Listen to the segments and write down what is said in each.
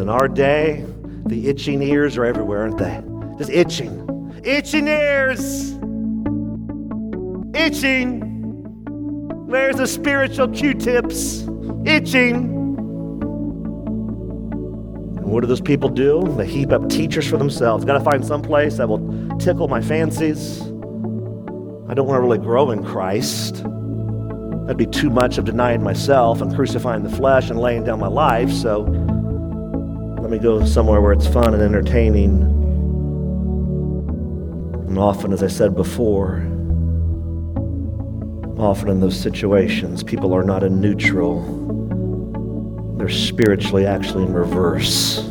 in our day, the itching ears are everywhere, aren't they? Just itching. Itching ears! Itching! There's the spiritual Q tips. Itching. And what do those people do? They heap up teachers for themselves. Got to find some place that will tickle my fancies. I don't want to really grow in Christ. That'd be too much of denying myself and crucifying the flesh and laying down my life. So me go somewhere where it's fun and entertaining. And often, as I said before, often in those situations, people are not in neutral, they're spiritually actually in reverse.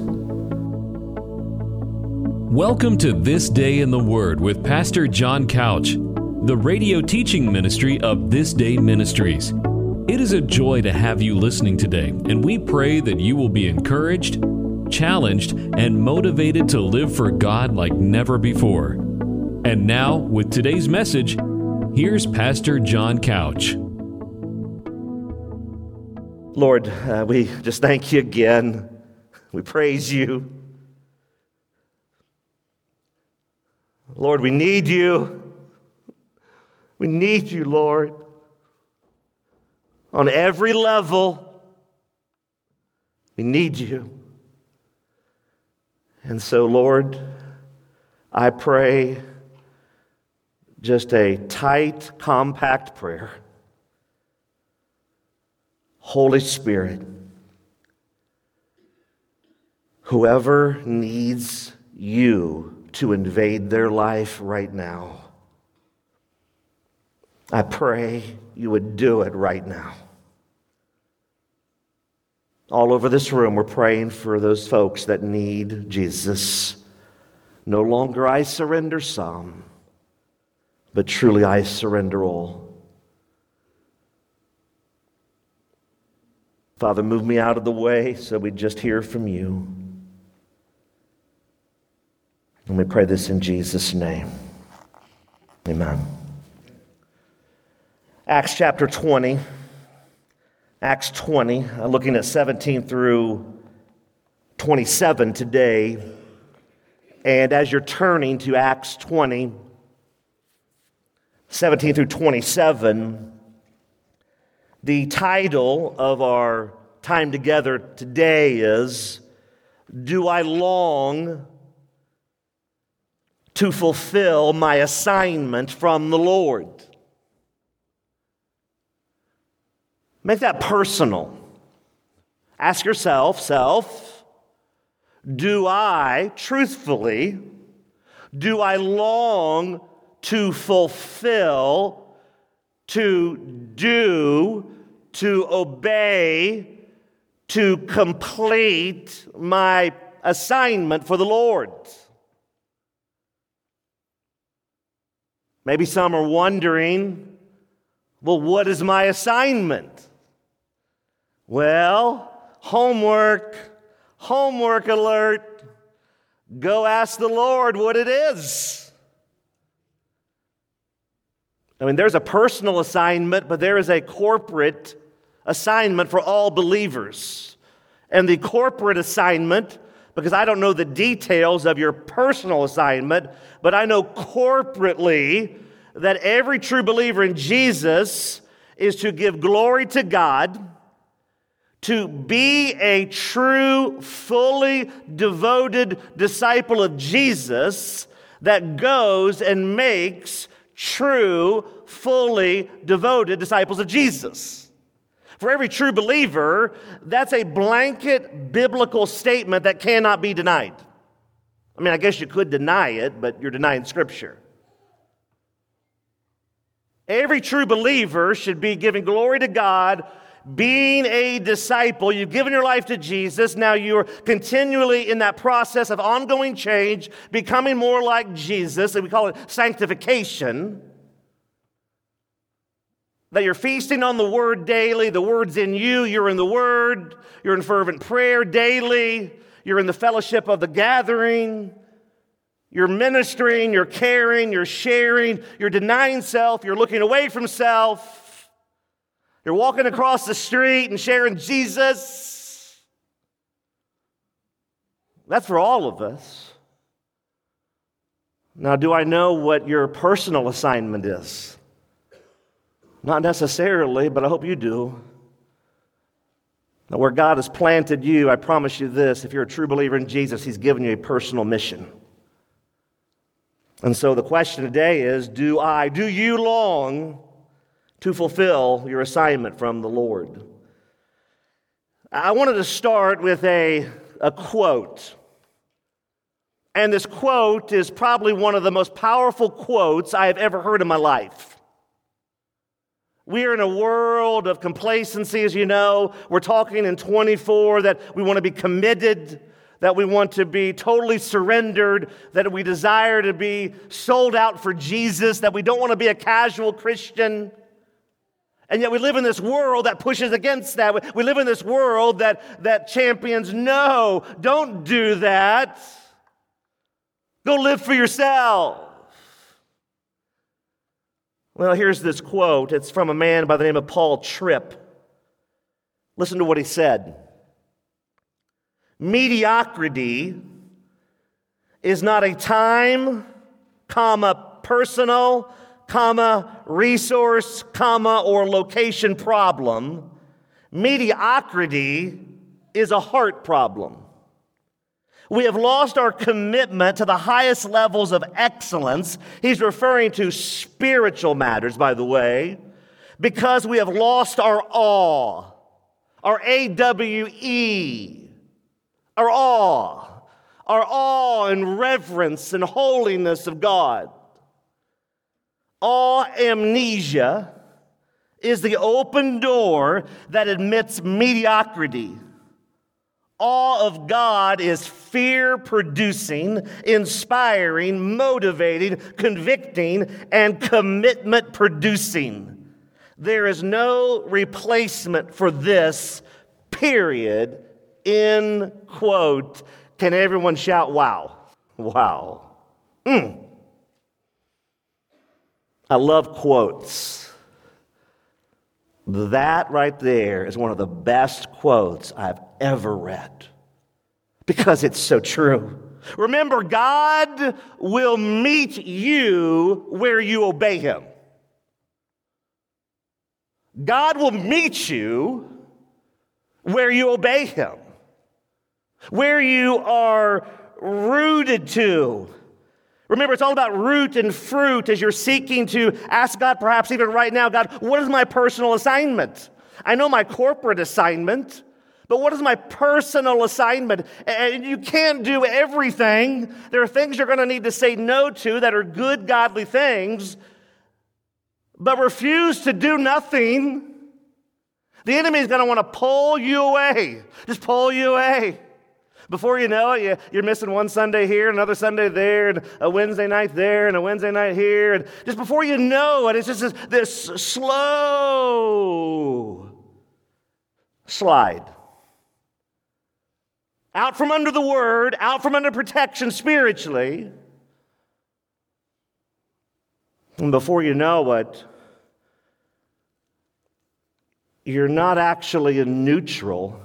Welcome to This Day in the Word with Pastor John Couch, the radio teaching ministry of This Day Ministries. It is a joy to have you listening today, and we pray that you will be encouraged, challenged, and motivated to live for God like never before. And now, with today's message, here's Pastor John Couch. Lord, uh, we just thank you again. We praise you. Lord, we need you. We need you, Lord. On every level, we need you. And so, Lord, I pray just a tight, compact prayer. Holy Spirit, whoever needs you to invade their life right now. I pray you would do it right now. All over this room, we're praying for those folks that need Jesus. No longer I surrender some, but truly I surrender all. Father, move me out of the way so we just hear from you. And we pray this in Jesus' name. Amen. Acts chapter 20. Acts 20, uh, looking at 17 through 27 today. And as you're turning to Acts 20, 17 through 27, the title of our time together today is Do I Long to fulfill my assignment from the Lord. Make that personal. Ask yourself, self, do I truthfully, do I long to fulfill, to do, to obey, to complete my assignment for the Lord? Maybe some are wondering, well, what is my assignment? Well, homework, homework alert. Go ask the Lord what it is. I mean, there's a personal assignment, but there is a corporate assignment for all believers. And the corporate assignment because I don't know the details of your personal assignment, but I know corporately that every true believer in Jesus is to give glory to God, to be a true, fully devoted disciple of Jesus that goes and makes true, fully devoted disciples of Jesus. For every true believer, that's a blanket biblical statement that cannot be denied. I mean, I guess you could deny it, but you're denying Scripture. Every true believer should be giving glory to God, being a disciple. You've given your life to Jesus. Now you're continually in that process of ongoing change, becoming more like Jesus, and we call it sanctification that you're feasting on the word daily. The word's in you. You're in the word. You're in fervent prayer daily. You're in the fellowship of the gathering. You're ministering. You're caring. You're sharing. You're denying self. You're looking away from self. You're walking across the street and sharing Jesus. That's for all of us. Now, do I know what your personal assignment is? Not necessarily, but I hope you do. Now, where God has planted you, I promise you this if you're a true believer in Jesus, He's given you a personal mission. And so the question today is do I, do you long to fulfill your assignment from the Lord? I wanted to start with a, a quote. And this quote is probably one of the most powerful quotes I have ever heard in my life. We are in a world of complacency, as you know. We're talking in 24 that we want to be committed, that we want to be totally surrendered, that we desire to be sold out for Jesus, that we don't want to be a casual Christian. And yet we live in this world that pushes against that. We live in this world that, that champions, no, don't do that. Go live for yourself. Well, here's this quote. It's from a man by the name of Paul Tripp. Listen to what he said Mediocrity is not a time, comma, personal, comma, resource, comma, or location problem. Mediocrity is a heart problem. We have lost our commitment to the highest levels of excellence. He's referring to spiritual matters, by the way, because we have lost our awe, our A W E, our awe, our awe and reverence and holiness of God. Awe amnesia is the open door that admits mediocrity awe of God is fear producing, inspiring, motivating, convicting, and commitment producing. There is no replacement for this, period. In quote. Can everyone shout, wow? Wow. Mm. I love quotes. That right there is one of the best quotes I've ever read because it's so true. Remember, God will meet you where you obey Him. God will meet you where you obey Him, where you are rooted to Remember, it's all about root and fruit as you're seeking to ask God, perhaps even right now, God, what is my personal assignment? I know my corporate assignment, but what is my personal assignment? And you can't do everything. There are things you're going to need to say no to that are good, godly things, but refuse to do nothing. The enemy is going to want to pull you away, just pull you away. Before you know it, you're missing one Sunday here, another Sunday there, and a Wednesday night there, and a Wednesday night here. And just before you know it, it's just this, slow slide. Out from under the word, out from under protection spiritually. And before you know it, you're not actually a neutral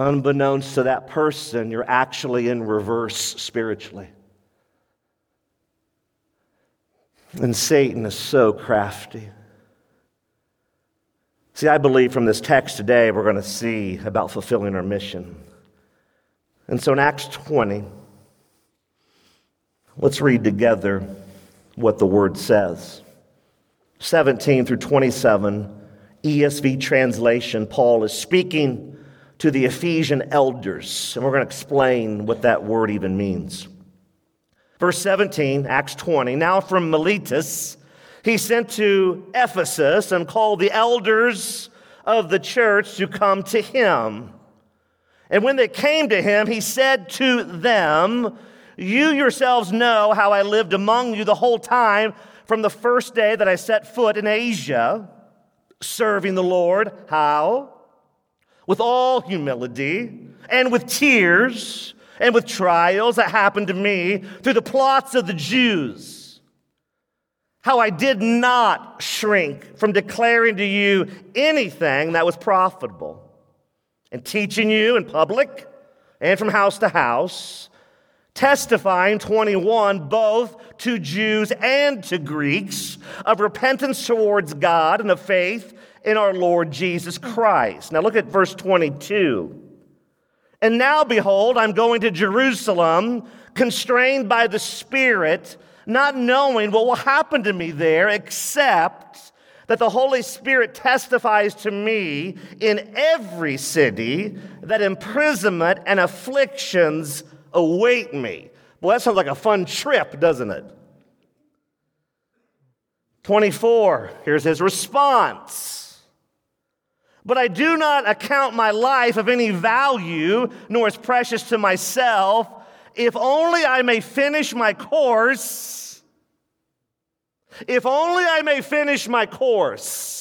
unbeknownst to that person, you're actually in reverse spiritually. And Satan is so crafty. See, I believe from this text today, we're going to see about fulfilling our mission. And so in Acts 20, let's read together what the word says. 17 through 27, ESV translation, Paul is speaking to the Ephesian elders. And we're going to explain what that word even means. Verse 17, Acts 20. Now from Miletus, he sent to Ephesus and called the elders of the church to come to him. And when they came to him, he said to them, You yourselves know how I lived among you the whole time from the first day that I set foot in Asia, serving the Lord. How? With all humility and with tears and with trials that happened to me through the plots of the Jews. How I did not shrink from declaring to you anything that was profitable, and teaching you in public and from house to house, testifying 21 both to Jews and to Greeks of repentance towards God and of faith in our Lord Jesus Christ. Now look at verse 22. And now, behold, I'm going to Jerusalem, constrained by the Spirit, not knowing what will happen to me there, except that the Holy Spirit testifies to me in every city that imprisonment and afflictions await me. Well, that sounds like a fun trip, doesn't it? 24, here's his response. But I do not account my life of any value, nor as precious to myself, if only I may finish my course. If only I may finish my course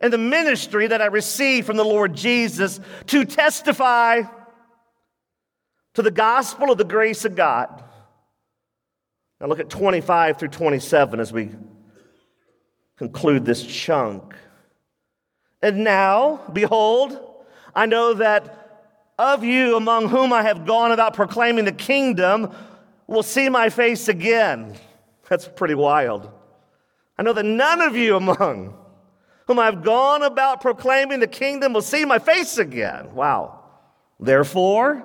and the ministry that I received from the Lord Jesus to testify to the gospel of the grace of God. Now look at 25 through 27 as we conclude this chunk. And now, behold, I know that of you among whom I have gone about proclaiming the kingdom will see my face again. That's pretty wild. I know that none of you among whom I've gone about proclaiming the kingdom will see my face again. Wow. Therefore,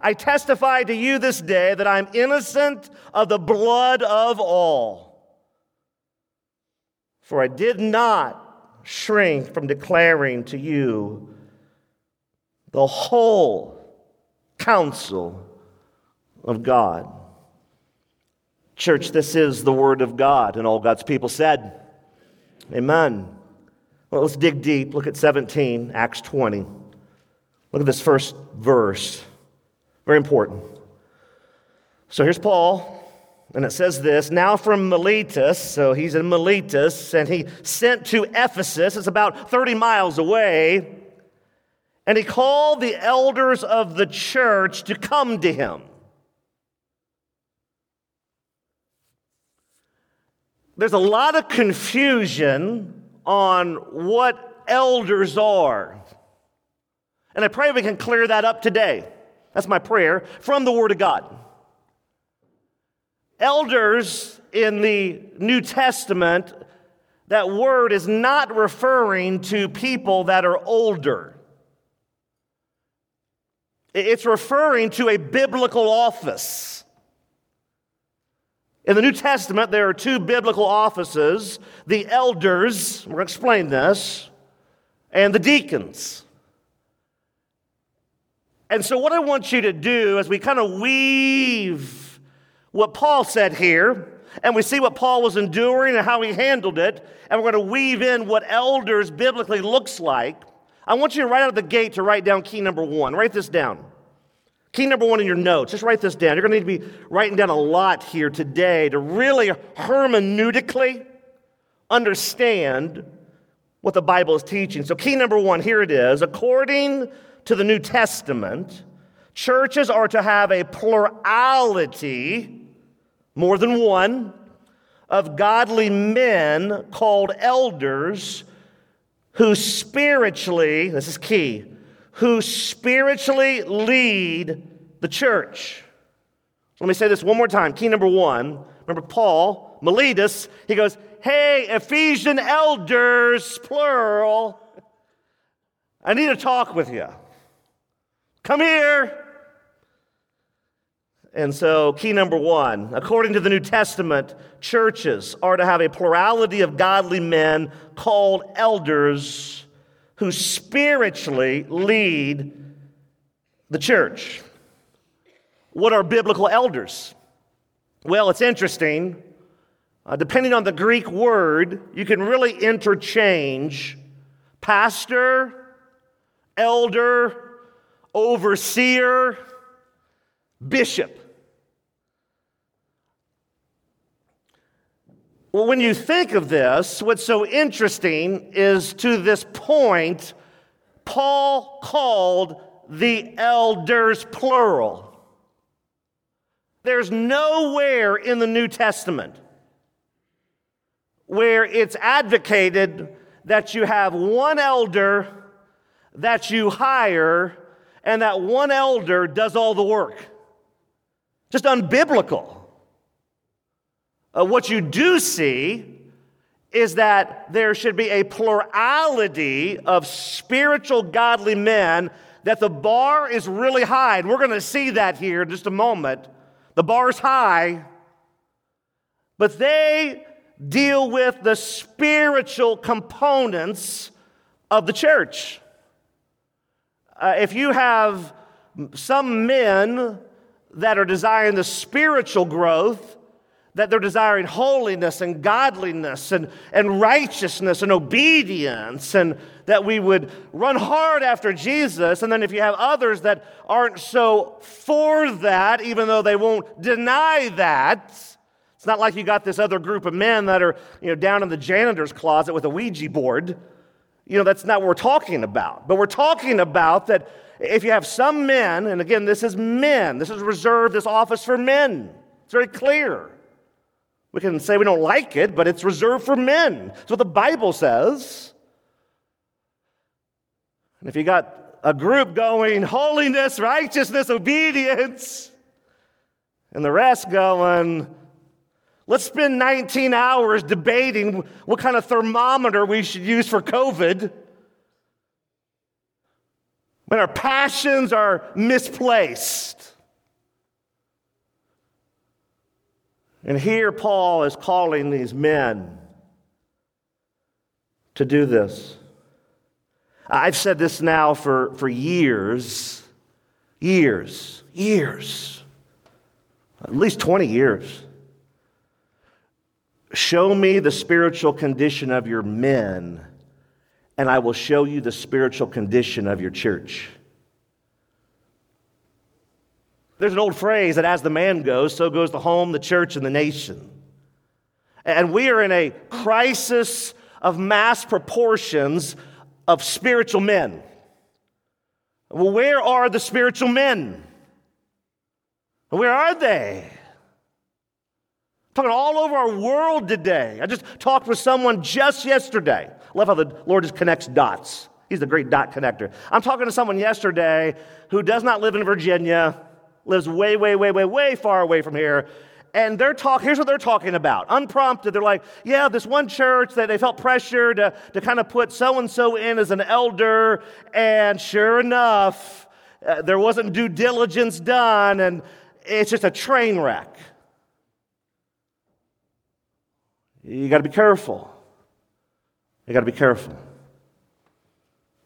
I testify to you this day that I'm innocent of the blood of all. For I did not shrink from declaring to you the whole counsel of God. Church, this is the Word of God, and all God's people said, Amen. Well, let's dig deep. Look at 17, Acts 20. Look at this first verse. Very important. So here's Paul and it says this now from Miletus, so he's in Miletus, and he sent to Ephesus, it's about 30 miles away, and he called the elders of the church to come to him. There's a lot of confusion on what elders are. And I pray we can clear that up today. That's my prayer from the Word of God. Elders in the New Testament, that word is not referring to people that are older. It's referring to a biblical office. In the New Testament, there are two biblical offices the elders, we're explain this, and the deacons. And so, what I want you to do as we kind of weave what Paul said here, and we see what Paul was enduring and how he handled it, and we're going to weave in what elders biblically looks like. I want you to right out of the gate to write down key number one. Write this down. Key number one in your notes. Just write this down. You're going to need to be writing down a lot here today to really hermeneutically understand what the Bible is teaching. So, key number one, here it is. According to the New Testament, churches are to have a plurality more than one, of godly men called elders who spiritually, this is key, who spiritually lead the church. Let me say this one more time. Key number one. Remember Paul, Miletus, he goes, Hey, Ephesian elders, plural, I need to talk with you. Come here. And so, key number one according to the New Testament, churches are to have a plurality of godly men called elders who spiritually lead the church. What are biblical elders? Well, it's interesting. Uh, depending on the Greek word, you can really interchange pastor, elder, overseer, bishop. Well, when you think of this, what's so interesting is to this point, Paul called the elders plural. There's nowhere in the New Testament where it's advocated that you have one elder that you hire and that one elder does all the work. Just unbiblical. Uh, what you do see is that there should be a plurality of spiritual godly men, that the bar is really high. And we're going to see that here in just a moment. The bar is high, but they deal with the spiritual components of the church. Uh, if you have some men that are desiring the spiritual growth, that they're desiring holiness and godliness and, and righteousness and obedience, and that we would run hard after Jesus. And then if you have others that aren't so for that, even though they won't deny that, it's not like you got this other group of men that are you know, down in the janitor's closet with a Ouija board. You know, that's not what we're talking about. But we're talking about that if you have some men, and again, this is men, this is reserved, this office for men. It's very clear. We can say we don't like it, but it's reserved for men. That's what the Bible says. And if you got a group going holiness, righteousness, obedience, and the rest going, let's spend 19 hours debating what kind of thermometer we should use for COVID. When our passions are misplaced. And here Paul is calling these men to do this. I've said this now for, for years, years, years, at least 20 years. Show me the spiritual condition of your men, and I will show you the spiritual condition of your church. There's an old phrase that as the man goes, so goes the home, the church, and the nation. And we are in a crisis of mass proportions of spiritual men. Well, where are the spiritual men? Where are they? I'm talking all over our world today. I just talked with someone just yesterday. I love how the Lord just connects dots. He's the great dot connector. I'm talking to someone yesterday who does not live in Virginia lives way, way, way, way, way far away from here. And they're talking, here's what they're talking about. Unprompted, they're like, yeah, this one church that they felt pressure to, to kind of put so and so in as an elder. And sure enough, uh, there wasn't due diligence done, and it's just a train wreck. You got to be careful. You got to be careful.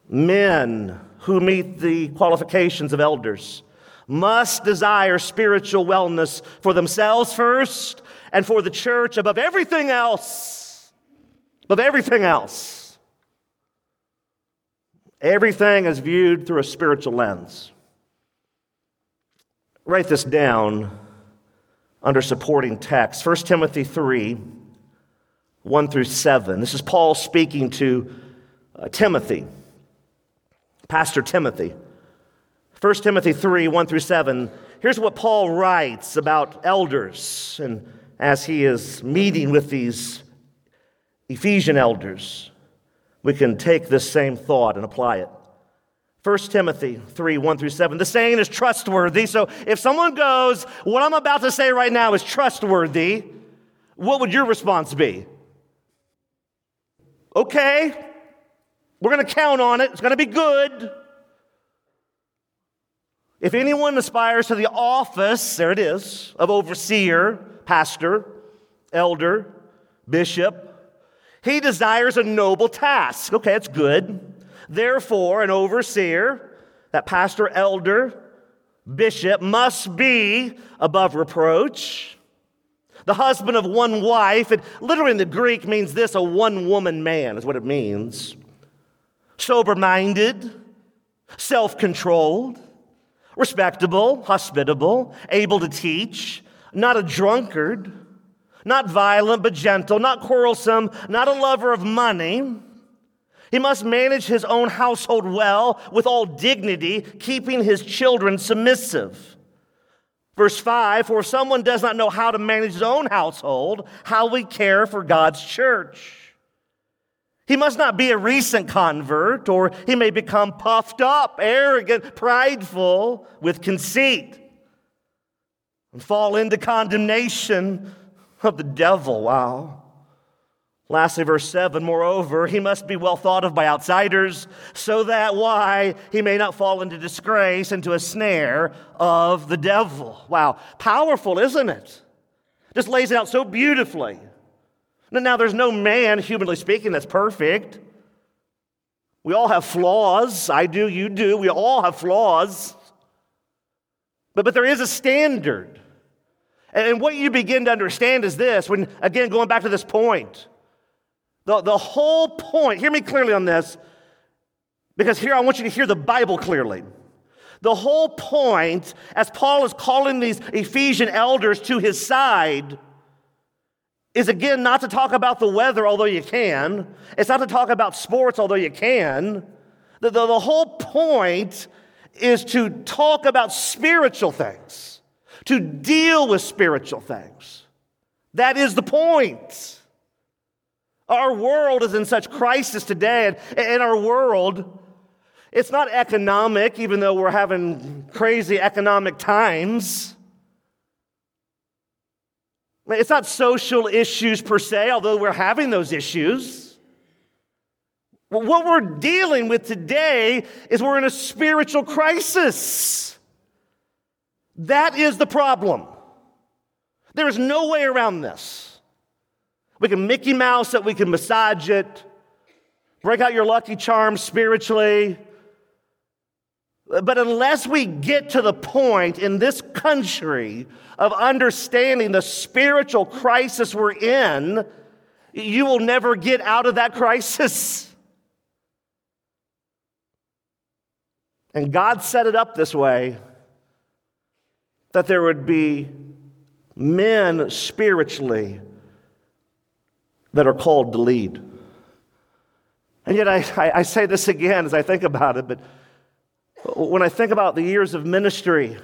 Men who meet the qualifications of elders must desire spiritual wellness for themselves first and for the church above everything else. Above everything else. Everything is viewed through a spiritual lens. Write this down under supporting text 1 Timothy 3 1 through 7. This is Paul speaking to uh, Timothy, Pastor Timothy. 1 Timothy 3 1 through 7. Here's what Paul writes about elders and as he is meeting with these Ephesian elders. We can take this same thought and apply it. 1 Timothy 3 1 through 7. The saying is trustworthy. So if someone goes, What I'm about to say right now is trustworthy, what would your response be? Okay, we're going to count on it. It's going to be good. If anyone aspires to the office, there it is, of overseer, pastor, elder, bishop, he desires a noble task. Okay, it's good. Therefore, an overseer, that pastor, elder, bishop, must be above reproach. The husband of one wife, it literally in the Greek means this a one woman man, is what it means. Sober minded, self controlled respectable, hospitable, able to teach, not a drunkard, not violent but gentle, not quarrelsome, not a lover of money. He must manage his own household well with all dignity, keeping his children submissive. Verse 5 For if someone does not know how to manage his own household, how he care for God's church? He must not be a recent convert, or he may become puffed up, arrogant, prideful, with conceit, and fall into condemnation of the devil. Wow. Lastly, verse 7 Moreover, he must be well thought of by outsiders, so that why? He may not fall into disgrace, into a snare of the devil. Wow. Powerful, isn't it? Just lays it out so beautifully. Now, there's no man, humanly speaking, that's perfect. We all have flaws. I do, you do. We all have flaws. But, but there is a standard. And what you begin to understand is this when, again, going back to this point, the, the whole point, hear me clearly on this, because here I want you to hear the Bible clearly. The whole point, as Paul is calling these Ephesian elders to his side, is again not to talk about the weather, although you can. It's not to talk about sports, although you can. The, the, the whole point is to talk about spiritual things, to deal with spiritual things. That is the point. Our world is in such crisis today, and in our world, it's not economic, even though we're having crazy economic times. It's not social issues per se, although we're having those issues. What we're dealing with today is we're in a spiritual crisis. That is the problem. There is no way around this. We can Mickey Mouse it, we can massage it, break out your lucky charms spiritually. But unless we get to the point in this country of understanding the spiritual crisis we're in, you will never get out of that crisis. And God set it up this way that there would be men spiritually that are called to lead. And yet, I, I, I say this again as I think about it, but when I think about the years of ministry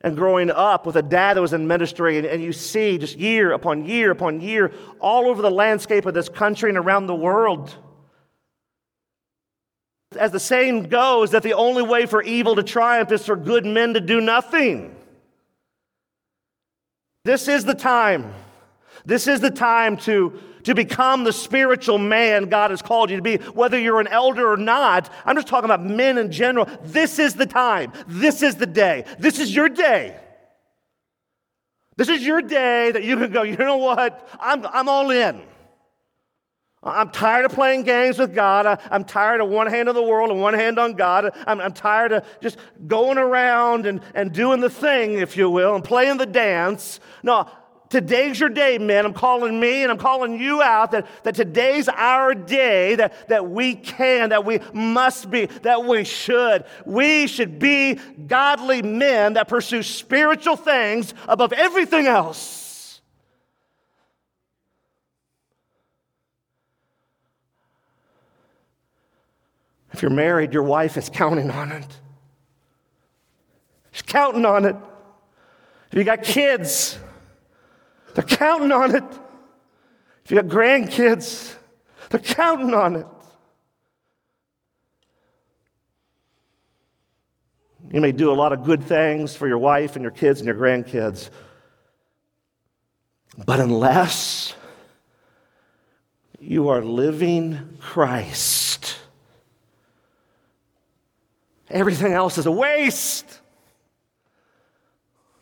and growing up with a dad that was in ministry, and, and, you see just year upon year upon year all over the landscape of this country and around the world. As the saying goes, that the only way for evil to triumph is for good men to do nothing. This is the time. This is the time to to become the spiritual man God has called you to be, whether you're an elder or not. I'm just talking about men in general. This is the time. This is the day. This is your day. This is your day that you can go, you know what? I'm, I'm all in. I'm tired of playing games with God. I, am tired of one hand on the world and one hand on God. I'm, I'm tired of just going around and, and doing the thing, if you will, and playing the dance. No, Today's your day, men. I'm calling me and I'm calling you out that, that today's our day that, that we can, that we must be, that we should. We should be godly men that pursue spiritual things above everything else. If you're married, your wife is counting on it. She's counting on it. If you got kids, they're counting on it. If you got grandkids, they're counting on it. You may do a lot of good things for your wife and your kids and your grandkids. But unless you are living Christ, everything else is a waste.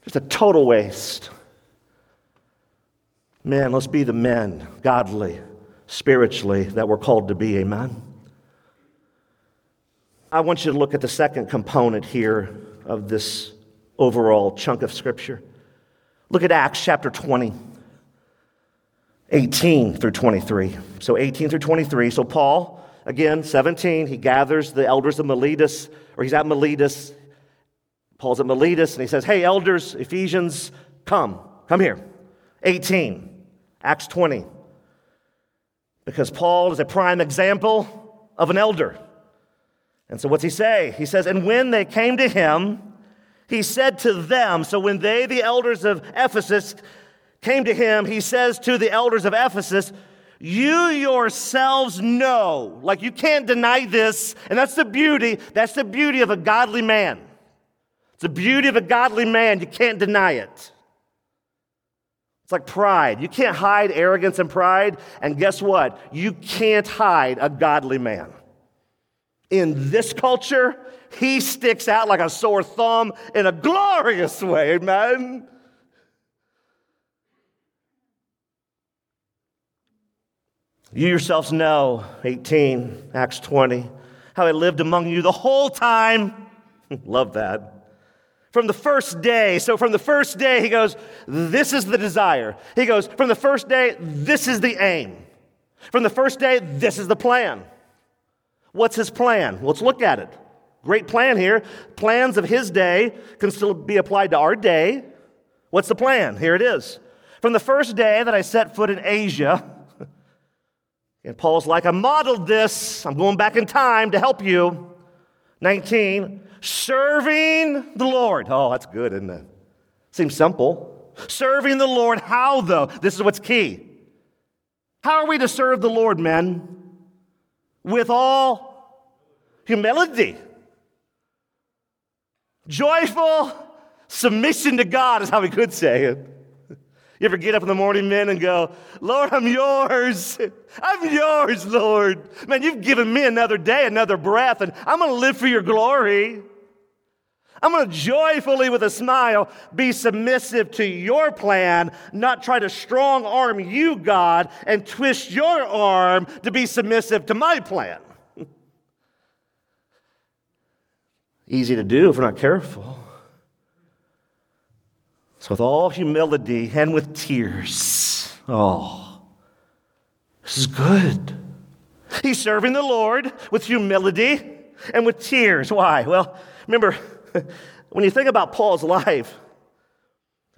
Just a total waste. Man, let's be the men, godly, spiritually, that we're called to be. Amen. I want you to look at the second component here of this overall chunk of Scripture. Look at Acts chapter 20, 18 through 23. So 18 through 23. So Paul, again, 17, he gathers the elders of Miletus, or he's at Miletus. Paul's at Miletus, and he says, Hey, elders, Ephesians, come, come here. 18. Acts 20. Because Paul is a prime example of an elder. And so what's he say? He says, And when they came to him, he said to them, so when they, the elders of Ephesus, came to him, he says to the elders of Ephesus, You yourselves know, like you can't deny this, and that's the beauty, that's the beauty of a godly man. It's the beauty of a godly man, you can't deny it. It's like pride. You can't hide arrogance and pride, and guess what? You can't hide a godly man. In this culture, he sticks out like a sore thumb in a glorious way, amen. You yourselves know, 18, Acts 20, how I lived among you the whole time. Love that. From the first day. So, from the first day, he goes, This is the desire. He goes, From the first day, this is the aim. From the first day, this is the plan. What's his plan? Let's look at it. Great plan here. Plans of his day can still be applied to our day. What's the plan? Here it is. From the first day that I set foot in Asia, and Paul's like, I modeled this. I'm going back in time to help you. 19, serving the Lord. Oh, that's good, isn't it? Seems simple. Serving the Lord. How, though? This is what's key. How are we to serve the Lord, men? With all humility, joyful submission to God, is how we could say it. You ever get up in the morning, men, and go, Lord, I'm yours. I'm yours, Lord. Man, you've given me another day, another breath, and I'm going to live for your glory. I'm going to joyfully, with a smile, be submissive to your plan, not try to strong arm you, God, and twist your arm to be submissive to my plan. Easy to do if we're not careful. So, with all humility and with tears, oh, this is good. He's serving the Lord with humility and with tears. Why? Well, remember, when you think about Paul's life,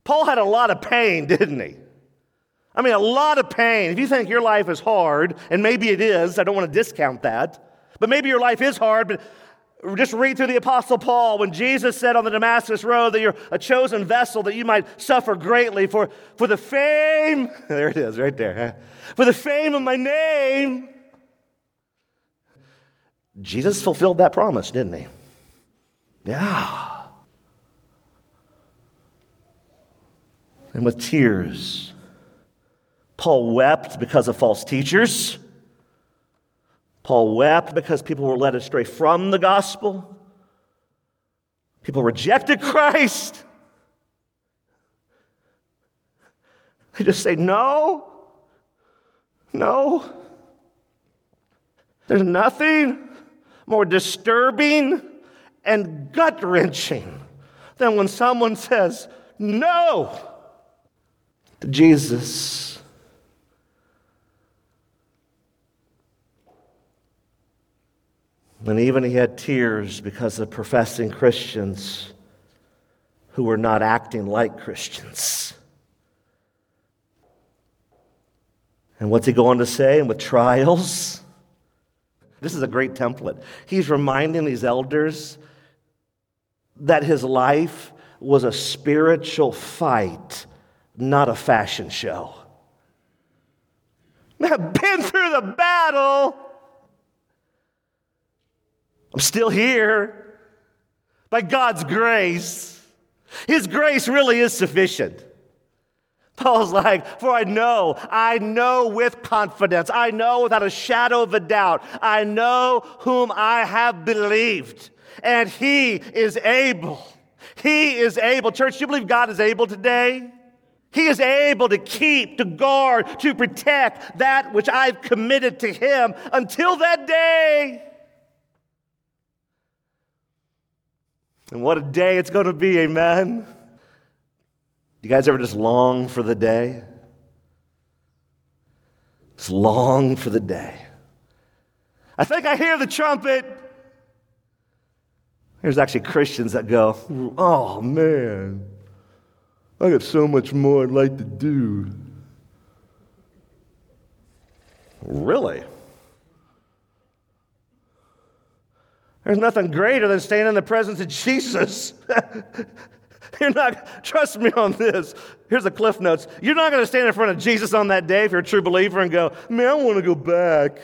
Paul had a lot of pain, didn't he? I mean, a lot of pain. If you think your life is hard, and maybe it is, I don't want to discount that, but maybe your life is hard, but just read through the Apostle Paul when Jesus said on the Damascus Road that you're a chosen vessel that you might suffer greatly for, for the fame, there it is right there, huh? for the fame of my name. Jesus fulfilled that promise, didn't he? Yeah. And with tears, Paul wept because of false teachers. Paul wept because people were led astray from the gospel. People rejected Christ. They just say, no, no. There's nothing more disturbing and gut wrenching than when someone says no to Jesus. And even he had tears because of professing Christians who were not acting like Christians. And what's he going to say? And with trials, this is a great template. He's reminding these elders that his life was a spiritual fight, not a fashion show. I've been through the battle. I'm still here by God's grace. His grace really is sufficient. Paul's like, For I know, I know with confidence, I know without a shadow of a doubt, I know whom I have believed, and he is able. He is able. Church, do you believe God is able today? He is able to keep, to guard, to protect that which I've committed to him until that day. And what a day it's going to be, amen? Do you guys ever just long for the day? Just long for the day. I think I hear the trumpet. There's actually Christians that go, oh man, I got so much more I'd like to do. Really? There's nothing greater than staying in the presence of Jesus. You're not, trust me on this. Here's the cliff notes. You're not going to stand in front of Jesus on that day if you're a true believer and go, man, I want to go back.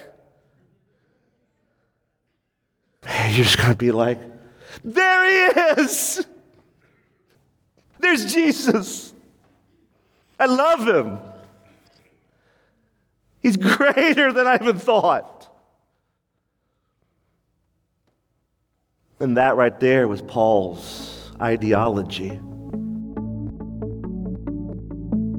You're just going to be like, there he is. There's Jesus. I love him. He's greater than I even thought. And that right there was Paul's ideology.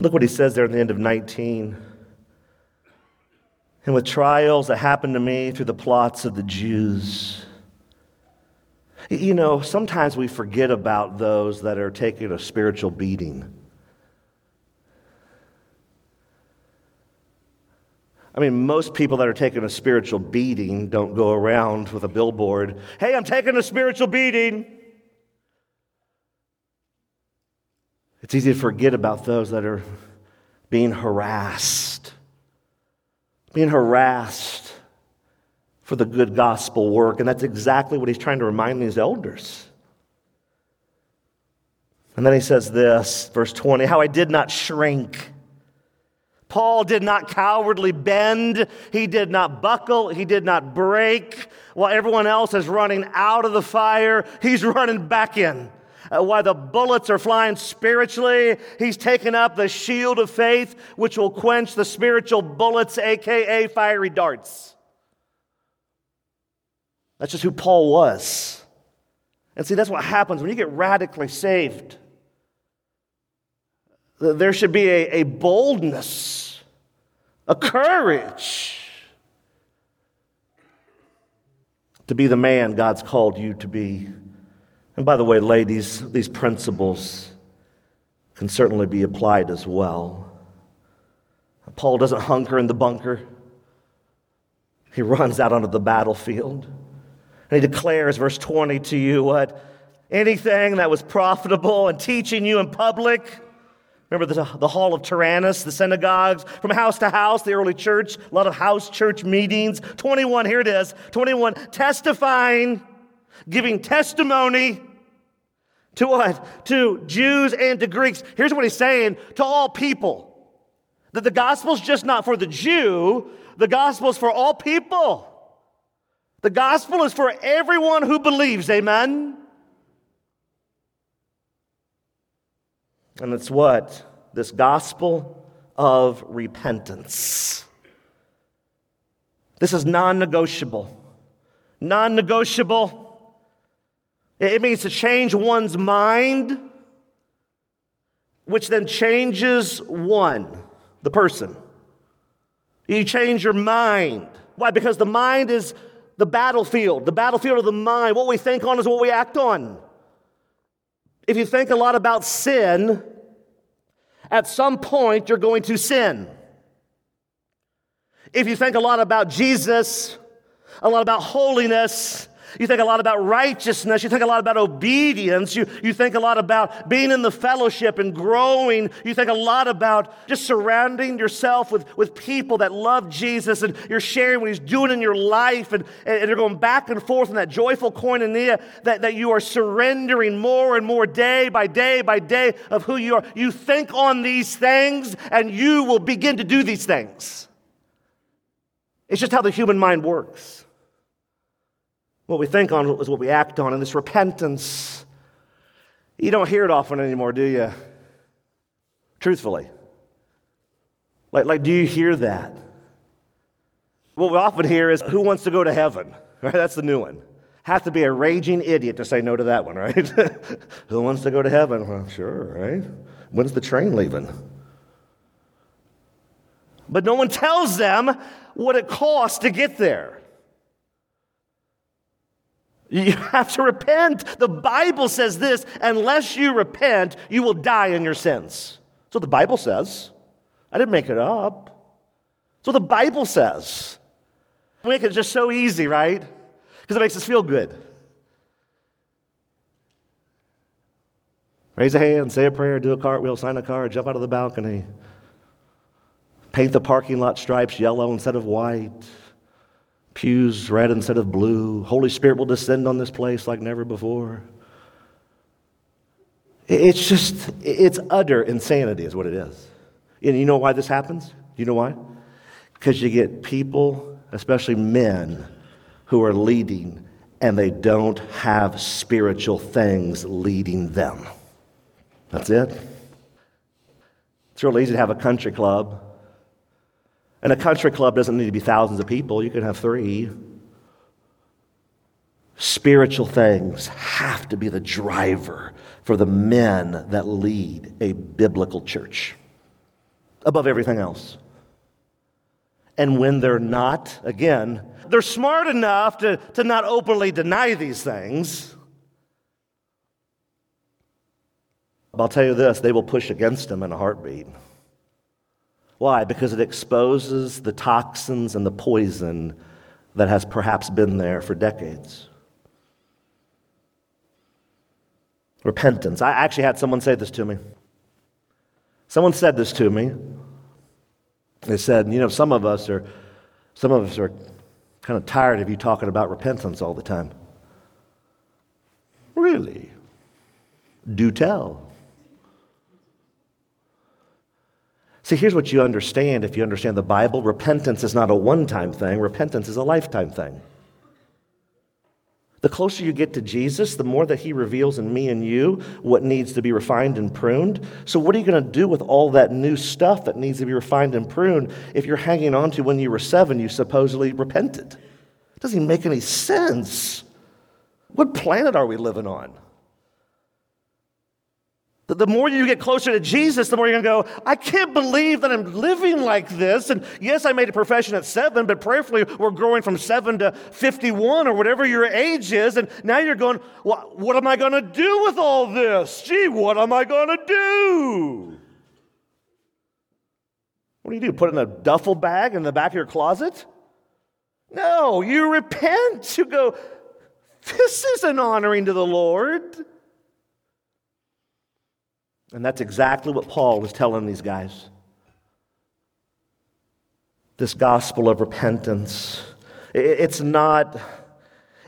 Look what he says there at the end of 19. And with trials that happened to me through the plots of the Jews. You know, sometimes we forget about those that are taking a spiritual beating. I mean, most people that are taking a spiritual beating don't go around with a billboard, hey, I'm taking a spiritual beating. It's easy to forget about those that are being harassed, being harassed for the good gospel work. And that's exactly what he's trying to remind these elders. And then he says this, verse 20, how I did not shrink. Paul did not cowardly bend. He did not buckle. He did not break. While everyone else is running out of the fire, he's running back in uh, while the bullets are flying spiritually, he's taken up the shield of faith, which will quench the spiritual bullets, aka fiery darts. That's just who Paul was. And see, that's what happens when you get radically saved. There should be a, a boldness, a courage to be the man God's called you to be. And by the way, ladies, these principles can certainly be applied as well. Paul doesn't hunker in the bunker, he runs out onto the battlefield. And he declares, verse 20, to you what? Anything that was profitable and teaching you in public. Remember the, the hall of Tyrannus, the synagogues, from house to house, the early church, a lot of house church meetings. 21, here it is 21, testifying, giving testimony to what? To Jews and to Greeks. Here's what he's saying to all people that the gospel's just not for the Jew, the gospel is for all people. The gospel is for everyone who believes. Amen? And it's what? This gospel of repentance. This is non negotiable. Non negotiable. It means to change one's mind, which then changes one, the person. You change your mind. Why? Because the mind is the battlefield, the battlefield of the mind. What we think on is what we act on. If you think a lot about sin, at some point you're going to sin. If you think a lot about Jesus, a lot about holiness, you think a lot about righteousness. You think a lot about obedience. You, you think a lot about being in the fellowship and growing. You think a lot about just surrounding yourself with, with people that love Jesus and you're sharing what he's doing in your life and, and you're going back and forth in that joyful koinonia that, that you are surrendering more and more day by day by day of who you are. You think on these things and you will begin to do these things. It's just how the human mind works. What we think on is what we act on, and this repentance, you don't hear it often anymore, do you? Truthfully. Like, like do you hear that? What we often hear is, who wants to go to heaven? Right? That's the new one. Have to be a raging idiot to say no to that one, right? who wants to go to heaven? Well, sure, right? When's the train leaving? But no one tells them what it costs to get there. You have to repent. The Bible says this unless you repent, you will die in your sins. So the Bible says. I didn't make it up. So the Bible says. We make it just so easy, right? Because it makes us feel good. Raise a hand, say a prayer, do a cartwheel, sign a card, jump out of the balcony. Paint the parking lot stripes yellow instead of white pews red instead of blue. Holy Spirit will descend on this place like never before. It's just, it's utter insanity, is what it is. And you know why this happens? You know why? Because you get people, especially men, who are leading and they don't have spiritual things leading them. That's it. It's real easy to have a country club and a country club doesn't need to be thousands of people, you can have three. Spiritual things have to be the driver for the men that lead a biblical church above everything else. And when they're not, again, they're smart enough to, to not openly deny these things. I'll tell you this they will push against them in a heartbeat. Why? Because it exposes the toxins and the poison that has perhaps been there for decades. Repentance. I actually had someone say this to me. Someone said this to me. They said, you know, some of us are some of us are kind of tired of you talking about repentance all the time. Really? Do tell. See, here's what you understand if you understand the Bible repentance is not a one time thing, repentance is a lifetime thing. The closer you get to Jesus, the more that He reveals in me and you what needs to be refined and pruned. So, what are you going to do with all that new stuff that needs to be refined and pruned if you're hanging on to when you were seven, you supposedly repented? It doesn't even make any sense. What planet are we living on? The more you get closer to Jesus, the more you're going to go, I can't believe that I'm living like this. And yes, I made a profession at seven, but prayerfully, we're growing from seven to 51 or whatever your age is. And now you're going, well, what am I going to do with all this? Gee, what am I going to do? What do you do? Put in a duffel bag in the back of your closet? No, you repent. You go, this isn't honoring to the Lord. And that's exactly what Paul was telling these guys. This gospel of repentance. It's not,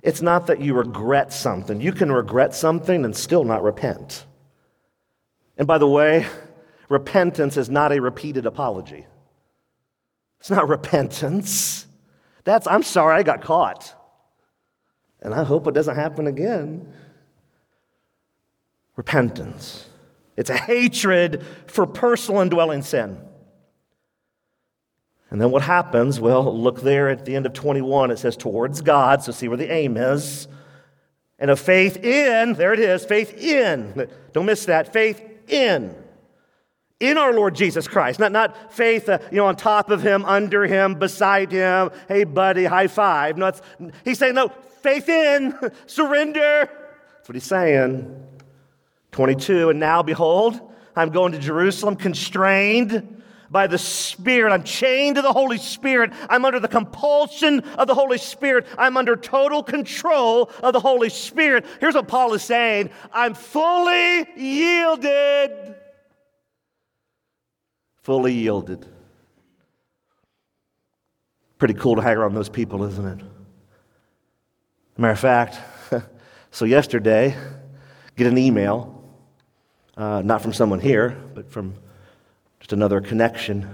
it's not that you regret something. You can regret something and still not repent. And by the way, repentance is not a repeated apology. It's not repentance. That's, I'm sorry I got caught. And I hope it doesn't happen again. Repentance. It's a hatred for personal indwelling sin. And then what happens? Well, look there at the end of 21. It says, towards God. So see where the aim is. And a faith in, there it is, faith in. Don't miss that. Faith in. In our Lord Jesus Christ. Not, not faith, uh, you know, on top of him, under him, beside him. Hey, buddy, high five. No, he's saying, no, faith in, surrender. That's what he's saying. 22, and now behold, I'm going to Jerusalem constrained by the Spirit. I'm chained to the Holy Spirit. I'm under the compulsion of the Holy Spirit. I'm under total control of the Holy Spirit. Here's what Paul is saying I'm fully yielded. Fully yielded. Pretty cool to hang around those people, isn't it? Matter of fact, so yesterday, get an email uh, not from someone here, but from just another connection.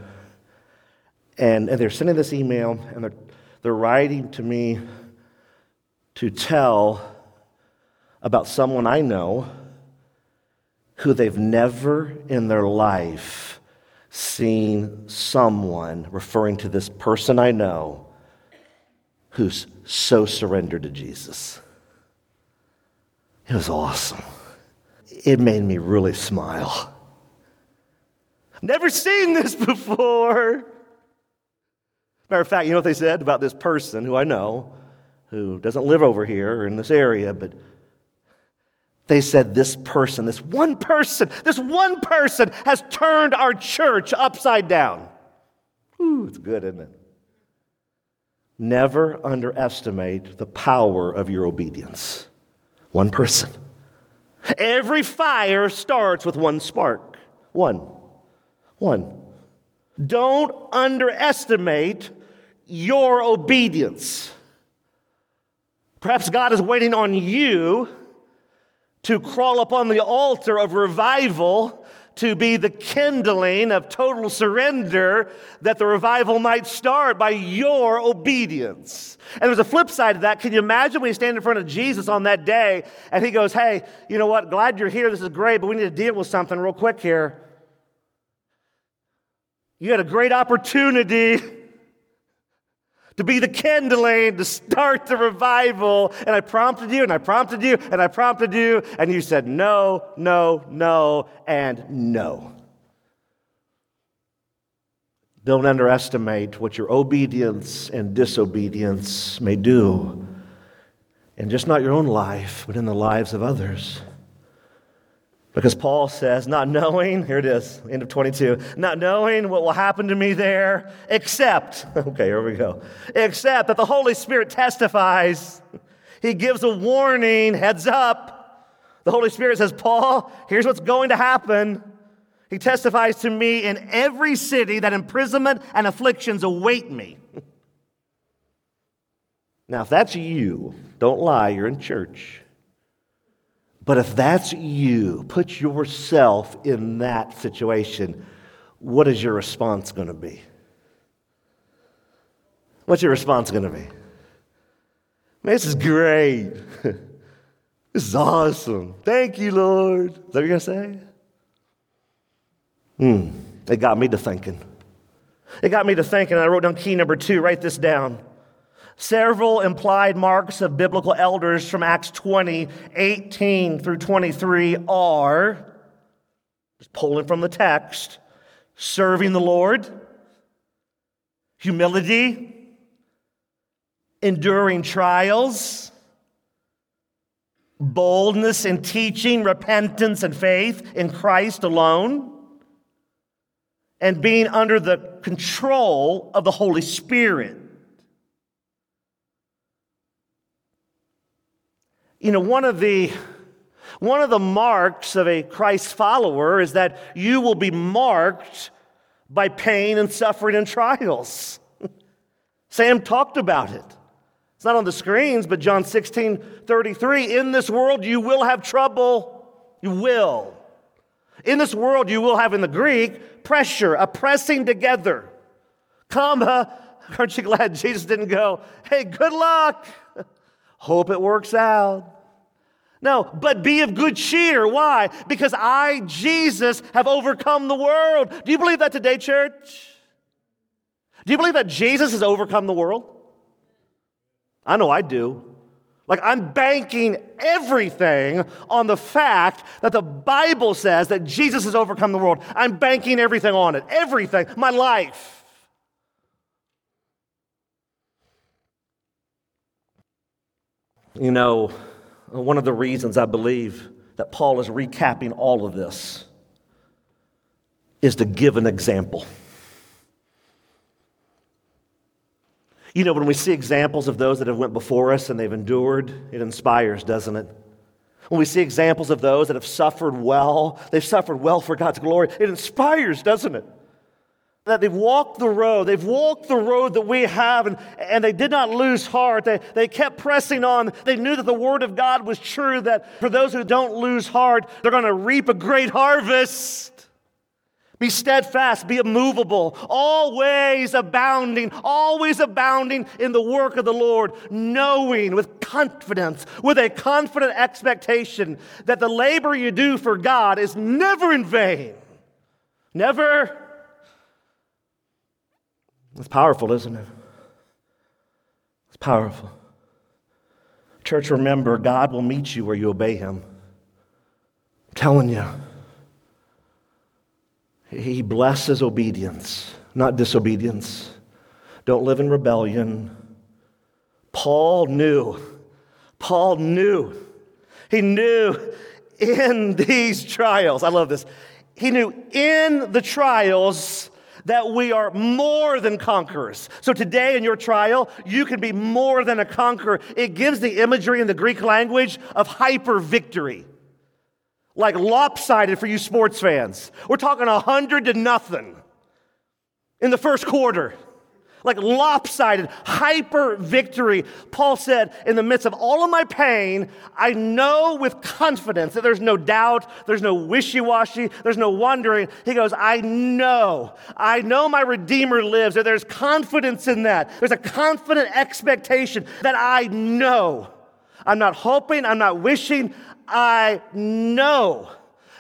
And, and they're sending this email, and they're, they're writing to me to tell about someone I know who they've never in their life seen someone, referring to this person I know, who's so surrendered to Jesus. It was awesome it made me really smile. Never seen this before. Matter of fact, you know what they said about this person who I know? who doesn't live over here or in this area, but they said, This person, this one person, this one person has turned our church upside down. Ooh, it's good, isn't it? Never underestimate the power of your obedience. One person. Every fire starts with one spark. One. One. Don't underestimate your obedience. Perhaps God is waiting on you to crawl upon the altar of revival to be the kindling of total surrender that the revival might start by your obedience. And there's a flip side to that. Can you imagine when you stand in front of Jesus on that day and he goes, Hey, you know what? Glad you're here. This is great, but we need to deal with something real quick here. You had a great opportunity to be the kindling, to start the revival. And I prompted you, and I prompted you, and I prompted you, and you said no, no, no, and no. Don't underestimate what your obedience and disobedience may do, and just not your own life, but in the lives of others. Because Paul says, not knowing, here it is, end of 22, not knowing what will happen to me there, except, okay, here we go, except that the Holy Spirit testifies. He gives a warning, heads up. The Holy Spirit says, Paul, here's what's going to happen. He testifies to me in every city that imprisonment and afflictions await me. Now, if that's you, don't lie, you're in church. But if that's you, put yourself in that situation, what is your response going to be? What's your response going to be? Man, this is great. this is awesome. Thank you, Lord. Is that what you're going to say? Hmm. It got me to thinking. It got me to thinking. I wrote down key number two. Write this down. Several implied marks of biblical elders from Acts 20, 18 through 23 are, just pulling from the text, serving the Lord, humility, enduring trials, boldness in teaching, repentance, and faith in Christ alone, and being under the control of the Holy Spirit. You know, one of the one of the marks of a Christ follower is that you will be marked by pain and suffering and trials. Sam talked about it. It's not on the screens, but John 16 33 in this world you will have trouble. You will. In this world you will have in the Greek pressure, a pressing together. Comma, aren't you glad Jesus didn't go, hey, good luck? Hope it works out. No, but be of good cheer. Why? Because I, Jesus, have overcome the world. Do you believe that today, church? Do you believe that Jesus has overcome the world? I know I do. Like, I'm banking everything on the fact that the Bible says that Jesus has overcome the world. I'm banking everything on it. Everything. My life. You know, one of the reasons I believe that Paul is recapping all of this is to give an example. You know, when we see examples of those that have went before us and they've endured, it inspires, doesn't it? When we see examples of those that have suffered well, they've suffered well for God's glory, it inspires, doesn't it? That they've walked the road. They've walked the road that we have, and, and they did not lose heart. They, they kept pressing on. They knew that the Word of God was true, that for those who don't lose heart, they're going to reap a great harvest. Be steadfast, be immovable, always abounding, always abounding in the work of the Lord, knowing with confidence, with a confident expectation that the labor you do for God is never in vain. Never it's powerful, isn't it? It's powerful. Church, remember, God will meet you where you obey Him. I'm telling you. He blesses obedience, not disobedience. Don't live in rebellion. Paul knew. Paul knew. He knew in these trials, I love this. He knew in the trials that we are more than conquerors. So today in your trial, you can be more than a conqueror. It gives the imagery in the Greek language of hyper victory. Like lopsided for you sports fans. We're talking a hundred to nothing in the first quarter like lopsided, hyper victory. Paul said, in the midst of all of my pain, I know with confidence that there's no doubt, there's no wishy washy, there's no wondering. He goes, I know, I know my Redeemer lives, that there's confidence in that. There's a confident expectation that I know. I'm not hoping, I'm not wishing, I know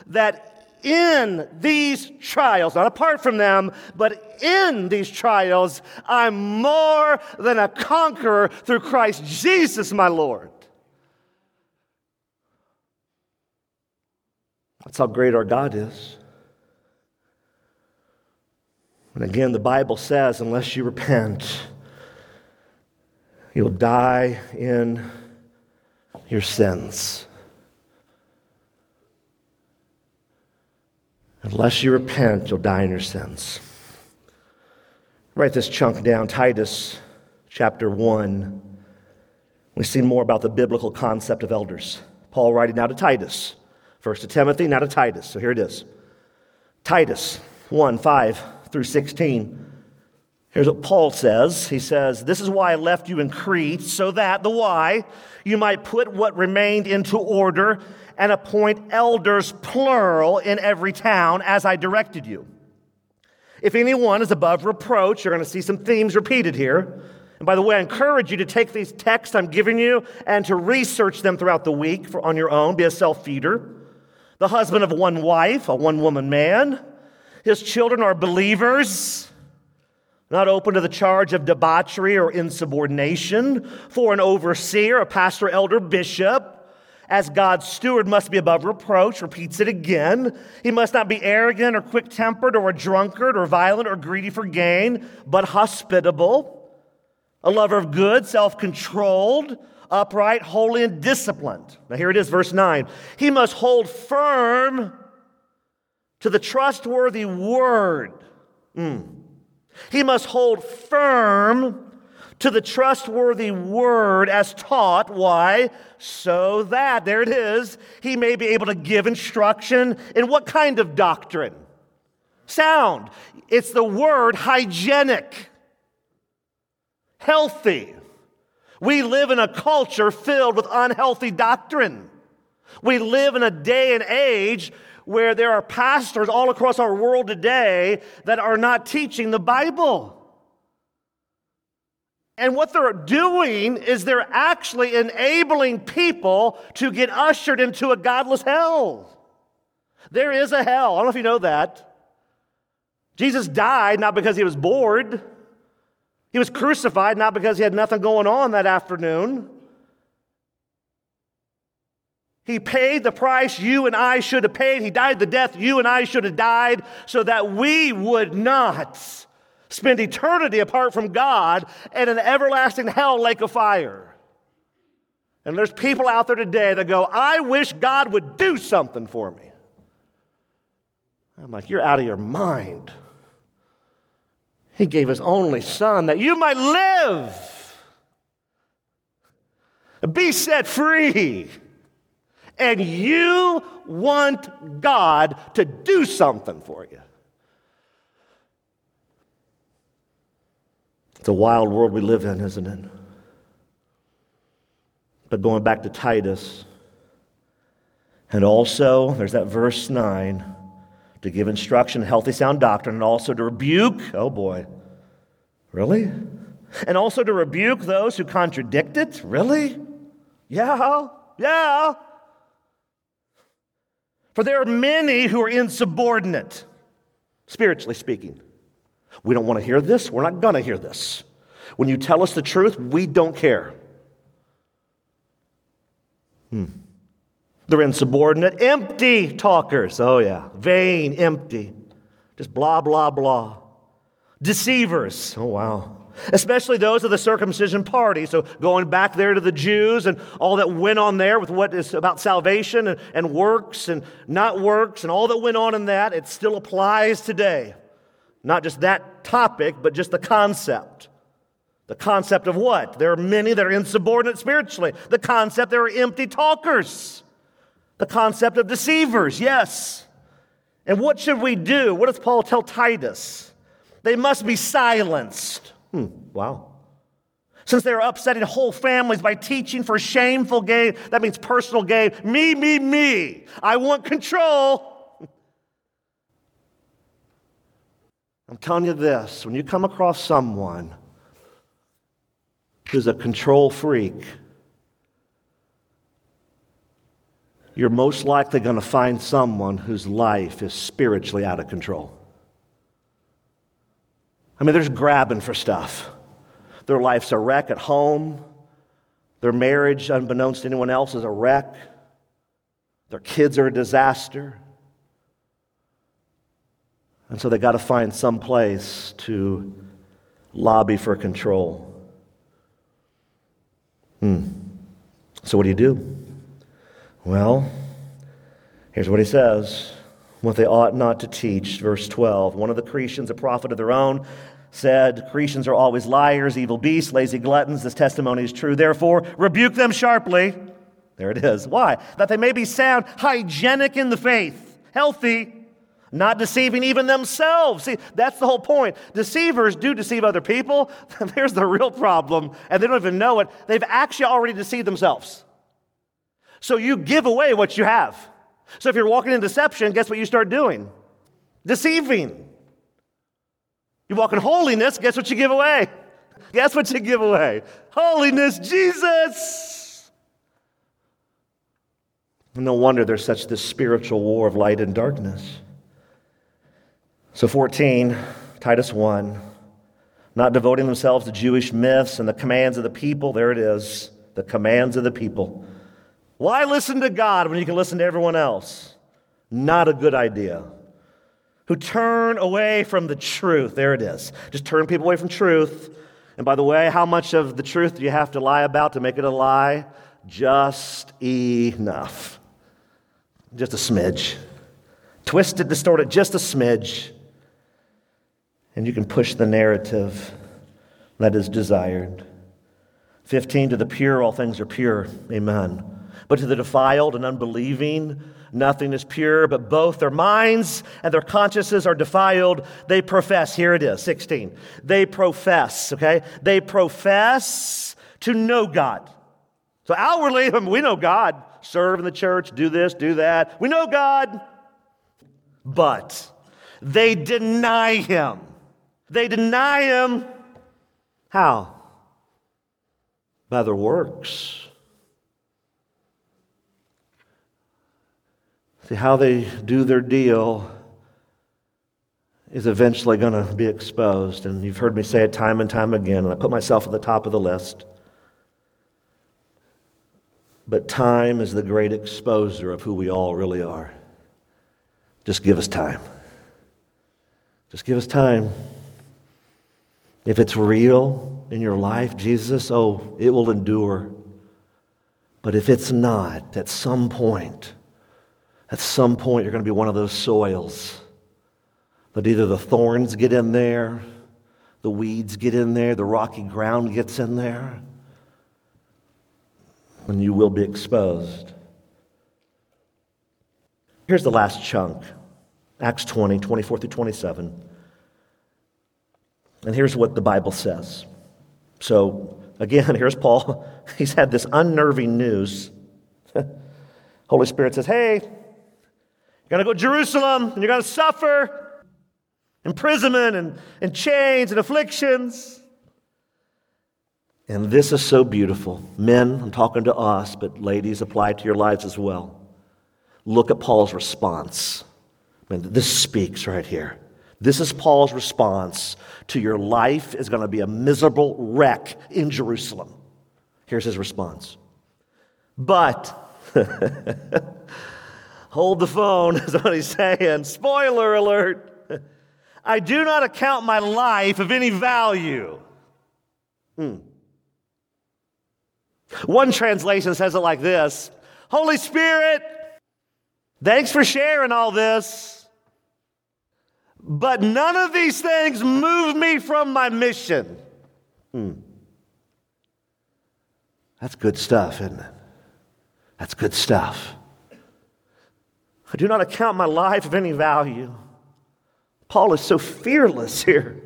that in these trials, not apart from them, but in these trials, I'm more than a conqueror through Christ Jesus, my Lord. That's how great our God is. And again, the Bible says, unless you repent, you'll die in your sins. Unless you repent, you'll die in your sins. Write this chunk down Titus chapter 1. We see more about the biblical concept of elders. Paul writing now to Titus. First to Timothy, now to Titus. So here it is Titus 1 5 through 16. Here's what Paul says. He says, This is why I left you in Crete, so that, the why, you might put what remained into order and appoint elders, plural, in every town, as I directed you. If anyone is above reproach, you're going to see some themes repeated here. And by the way, I encourage you to take these texts I'm giving you and to research them throughout the week for, on your own. Be a self feeder. The husband of one wife, a one woman man. His children are believers, not open to the charge of debauchery or insubordination. For an overseer, a pastor, elder, bishop, as God's steward must be above reproach, repeats it again. He must not be arrogant or quick tempered or a drunkard or violent or greedy for gain, but hospitable, a lover of good, self controlled, upright, holy, and disciplined. Now, here it is, verse 9. He must hold firm to the trustworthy word. Mm. He must hold firm to the trustworthy word as taught. Why? So that, there it is, he may be able to give instruction in what kind of doctrine? Sound. It's the word hygienic, healthy. We live in a culture filled with unhealthy doctrine. We live in a day and age where there are pastors all across our world today that are not teaching the Bible. And what they're doing is they're actually enabling people to get ushered into a godless hell. There is a hell. I don't know if you know that. Jesus died not because he was bored, he was crucified not because he had nothing going on that afternoon. He paid the price you and I should have paid. He died the death you and I should have died so that we would not spend eternity apart from God in an everlasting hell lake of fire. And there's people out there today that go, I wish God would do something for me. I'm like, you're out of your mind. He gave his only son that you might live, be set free. And you want God to do something for you. It's a wild world we live in, isn't it? But going back to Titus, and also there's that verse 9 to give instruction, healthy, sound doctrine, and also to rebuke. Oh boy. Really? And also to rebuke those who contradict it? Really? Yeah, yeah. For there are many who are insubordinate, spiritually speaking. We don't want to hear this. We're not going to hear this. When you tell us the truth, we don't care. Hmm. They're insubordinate, empty talkers. Oh, yeah. Vain, empty. Just blah, blah, blah. Deceivers. Oh, wow. especially those of the circumcision party. So, going back there to the Jews and all that went on there with what is about salvation and, and works and not works and all that went on in that, it still applies today. Not just that topic, but just the concept. The concept of what? There are many that are insubordinate spiritually. The concept there are empty talkers. The concept of deceivers, yes. And what should we do? What does Paul tell Titus? They must be silenced. Hmm, wow. Since they are upsetting whole families by teaching for shameful gain, that means personal gain. Me, me, me. I want control. I'm telling you this when you come across someone who's a control freak, you're most likely going to find someone whose life is spiritually out of control. I mean, there's grabbing for stuff. Their life's a wreck at home. Their marriage, unbeknownst to anyone else, is a wreck. Their kids are a disaster. And so they got to find some place to lobby for control. Hmm. So, what do you do? Well, here's what he says what they ought not to teach. Verse 12. One of the Cretans, a prophet of their own, said, Cretans are always liars, evil beasts, lazy gluttons. This testimony is true. Therefore, rebuke them sharply. There it is. Why? That they may be sound, hygienic in the faith, healthy, not deceiving even themselves. See, that's the whole point. Deceivers do deceive other people. There's the real problem, and they don't even know it. They've actually already deceived themselves. So you give away what you have. So if you're walking in deception, guess what you start doing? Deceiving. You walk in holiness, guess what you give away? Guess what you give away? Holiness, Jesus. No wonder there's such this spiritual war of light and darkness. So, 14, Titus 1, not devoting themselves to Jewish myths and the commands of the people. There it is, the commands of the people. Why listen to God when you can listen to everyone else? Not a good idea. Who turn away from the truth. There it is. Just turn people away from truth. And by the way, how much of the truth do you have to lie about to make it a lie? Just enough. Just a smidge. Twisted, distorted, just a smidge and you can push the narrative that is desired. 15, to the pure, all things are pure. Amen. But to the defiled and unbelieving, nothing is pure, but both their minds and their consciences are defiled. They profess, here it is, 16. They profess, okay? They profess to know God. So outwardly, we know God. Serve in the church, do this, do that. We know God. But they deny Him. They deny him. How? By their works. See, how they do their deal is eventually going to be exposed. And you've heard me say it time and time again, and I put myself at the top of the list. But time is the great exposer of who we all really are. Just give us time. Just give us time. If it's real in your life, Jesus, oh, it will endure. But if it's not, at some point, at some point, you're going to be one of those soils that either the thorns get in there, the weeds get in there, the rocky ground gets in there, and you will be exposed. Here's the last chunk Acts 20, 24 through 27. And here's what the Bible says. So, again, here's Paul. He's had this unnerving news. Holy Spirit says, Hey, you're going to go to Jerusalem and you're going to suffer imprisonment and, and chains and afflictions. And this is so beautiful. Men, I'm talking to us, but ladies, apply to your lives as well. Look at Paul's response. I mean, this speaks right here. This is Paul's response to your life is going to be a miserable wreck in Jerusalem. Here's his response. But, hold the phone, is what he's saying. Spoiler alert. I do not account my life of any value. Hmm. One translation says it like this Holy Spirit, thanks for sharing all this, but none of these things move me from my mission. Hmm. That's good stuff, isn't it? That's good stuff. I do not account my life of any value. Paul is so fearless here.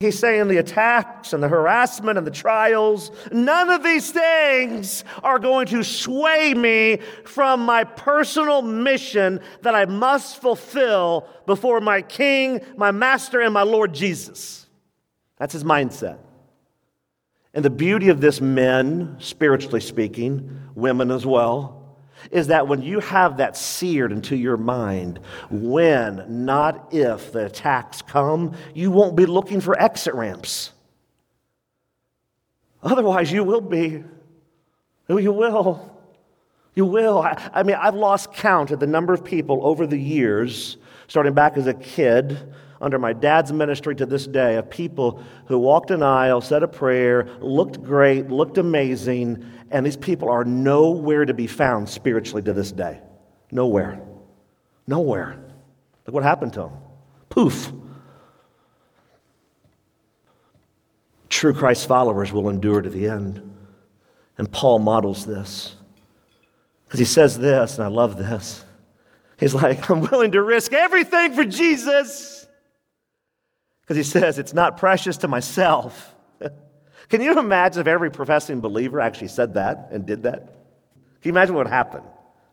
He's saying the attacks and the harassment and the trials, none of these things are going to sway me from my personal mission that I must fulfill before my King, my Master, and my Lord Jesus. That's his mindset. And the beauty of this, men, spiritually speaking, women as well, is that when you have that seared into your mind, when, not if, the attacks come, you won't be looking for exit ramps. Otherwise, you will be. Oh, you will. You will. I, I mean, I've lost count of the number of people over the years, starting back as a kid, under my dad's ministry to this day, of people who walked an aisle, said a prayer, looked great, looked amazing, and these people are nowhere to be found spiritually to this day. Nowhere. Nowhere. Look what happened to them. Poof. True Christ followers will endure to the end. And Paul models this. Because he says this, and I love this. He's like, I'm willing to risk everything for Jesus. Because he says, it's not precious to myself. Can you imagine if every professing believer actually said that and did that? Can you imagine what would happen?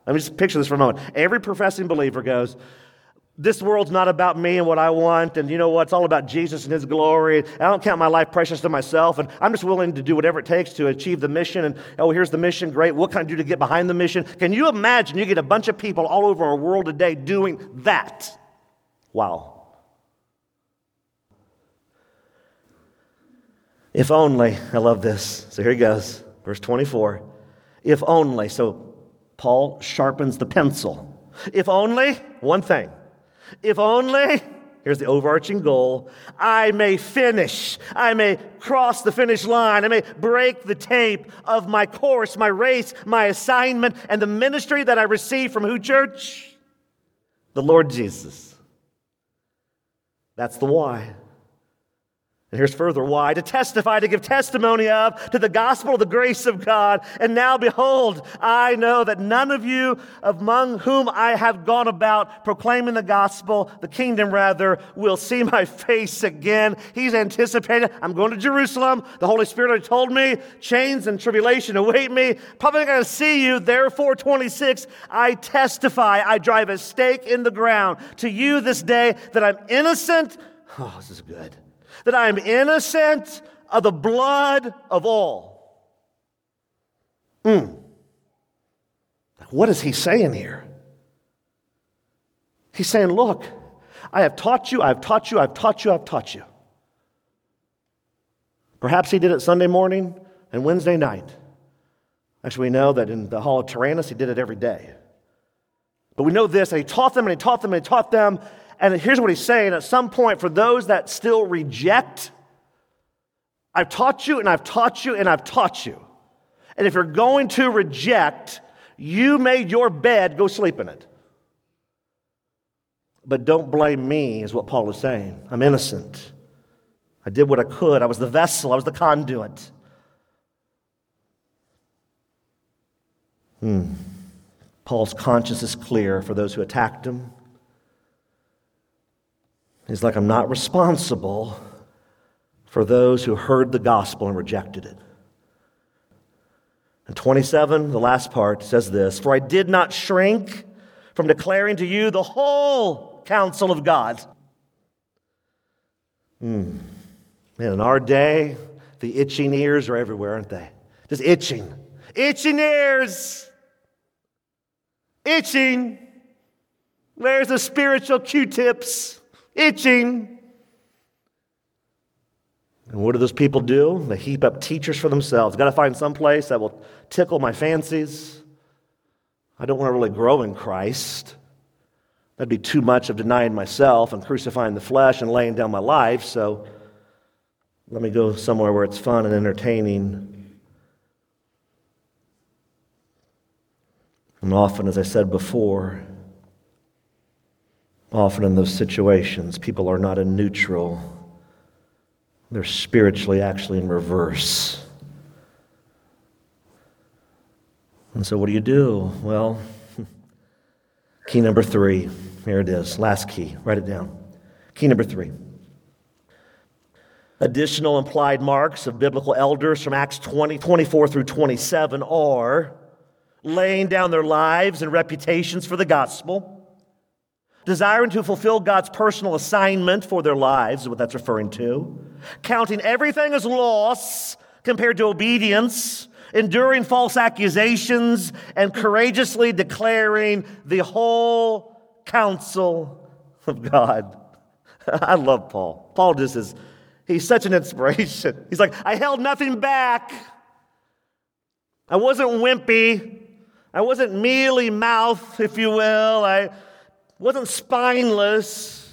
Let me just picture this for a moment. Every professing believer goes, This world's not about me and what I want, and you know what? It's all about Jesus and His glory. I don't count my life precious to myself, and I'm just willing to do whatever it takes to achieve the mission. And oh, here's the mission. Great. What can I do to get behind the mission? Can you imagine you get a bunch of people all over our world today doing that? Wow. If only, I love this. So here he goes, verse 24. If only, so Paul sharpens the pencil. If only, one thing. If only, here's the overarching goal, I may finish, I may cross the finish line, I may break the tape of my course, my race, my assignment, and the ministry that I receive from who, church? The Lord Jesus. That's the why. And here's further why to testify, to give testimony of, to the gospel of the grace of God. And now, behold, I know that none of you among whom I have gone about proclaiming the gospel, the kingdom rather, will see my face again. He's anticipated. I'm going to Jerusalem. The Holy Spirit had told me chains and tribulation await me. Probably going to see you. Therefore, 26, I testify. I drive a stake in the ground to you this day that I'm innocent. Oh, this is good that I am innocent of the blood of all. Mm. What is he saying here? He's saying, Look, I have taught you, I've taught you, I've taught you, I've taught you. Perhaps he did it Sunday morning and Wednesday night. Actually, we know that in the Hall of Tyrannus, he did it every day. But we know this, that he taught them and he taught them and he taught them, and here's what he's saying at some point, for those that still reject, I've taught you and I've taught you and I've taught you. And if you're going to reject, you made your bed, go sleep in it. But don't blame me, is what Paul is saying. I'm innocent. I did what I could. I was the vessel, I was the conduit. Hmm. Paul's conscience is clear for those who attacked him. He's like, I'm not responsible for those who heard the gospel and rejected it. And 27, the last part, says this For I did not shrink from declaring to you the whole counsel of God. Hmm. Man, in our day, the itching ears are everywhere, aren't they? Just itching. Itching ears. Itching. Where's the spiritual Q tips? Itching. And what do those people do? They heap up teachers for themselves. Got to find some place that will tickle my fancies. I don't want to really grow in Christ. That'd be too much of denying myself and crucifying the flesh and laying down my life. So Let me go somewhere where it's fun and entertaining. And often, as I said before, often in those situations, people are not in neutral, they're spiritually actually in reverse. And so, what do you do? Well, key number three. Here it is. Last key. Write it down. Key number three. Additional implied marks of biblical elders from Acts 20, 24 through 27 are laying down their lives and reputations for the gospel, desiring to fulfill God's personal assignment for their lives, is what that's referring to, counting everything as loss compared to obedience, enduring false accusations, and courageously declaring the whole counsel of God. I love Paul. Paul just is, he's such an inspiration. He's like, I held nothing back. I wasn't wimpy. I wasn't mealy mouth, if you will. I wasn't spineless.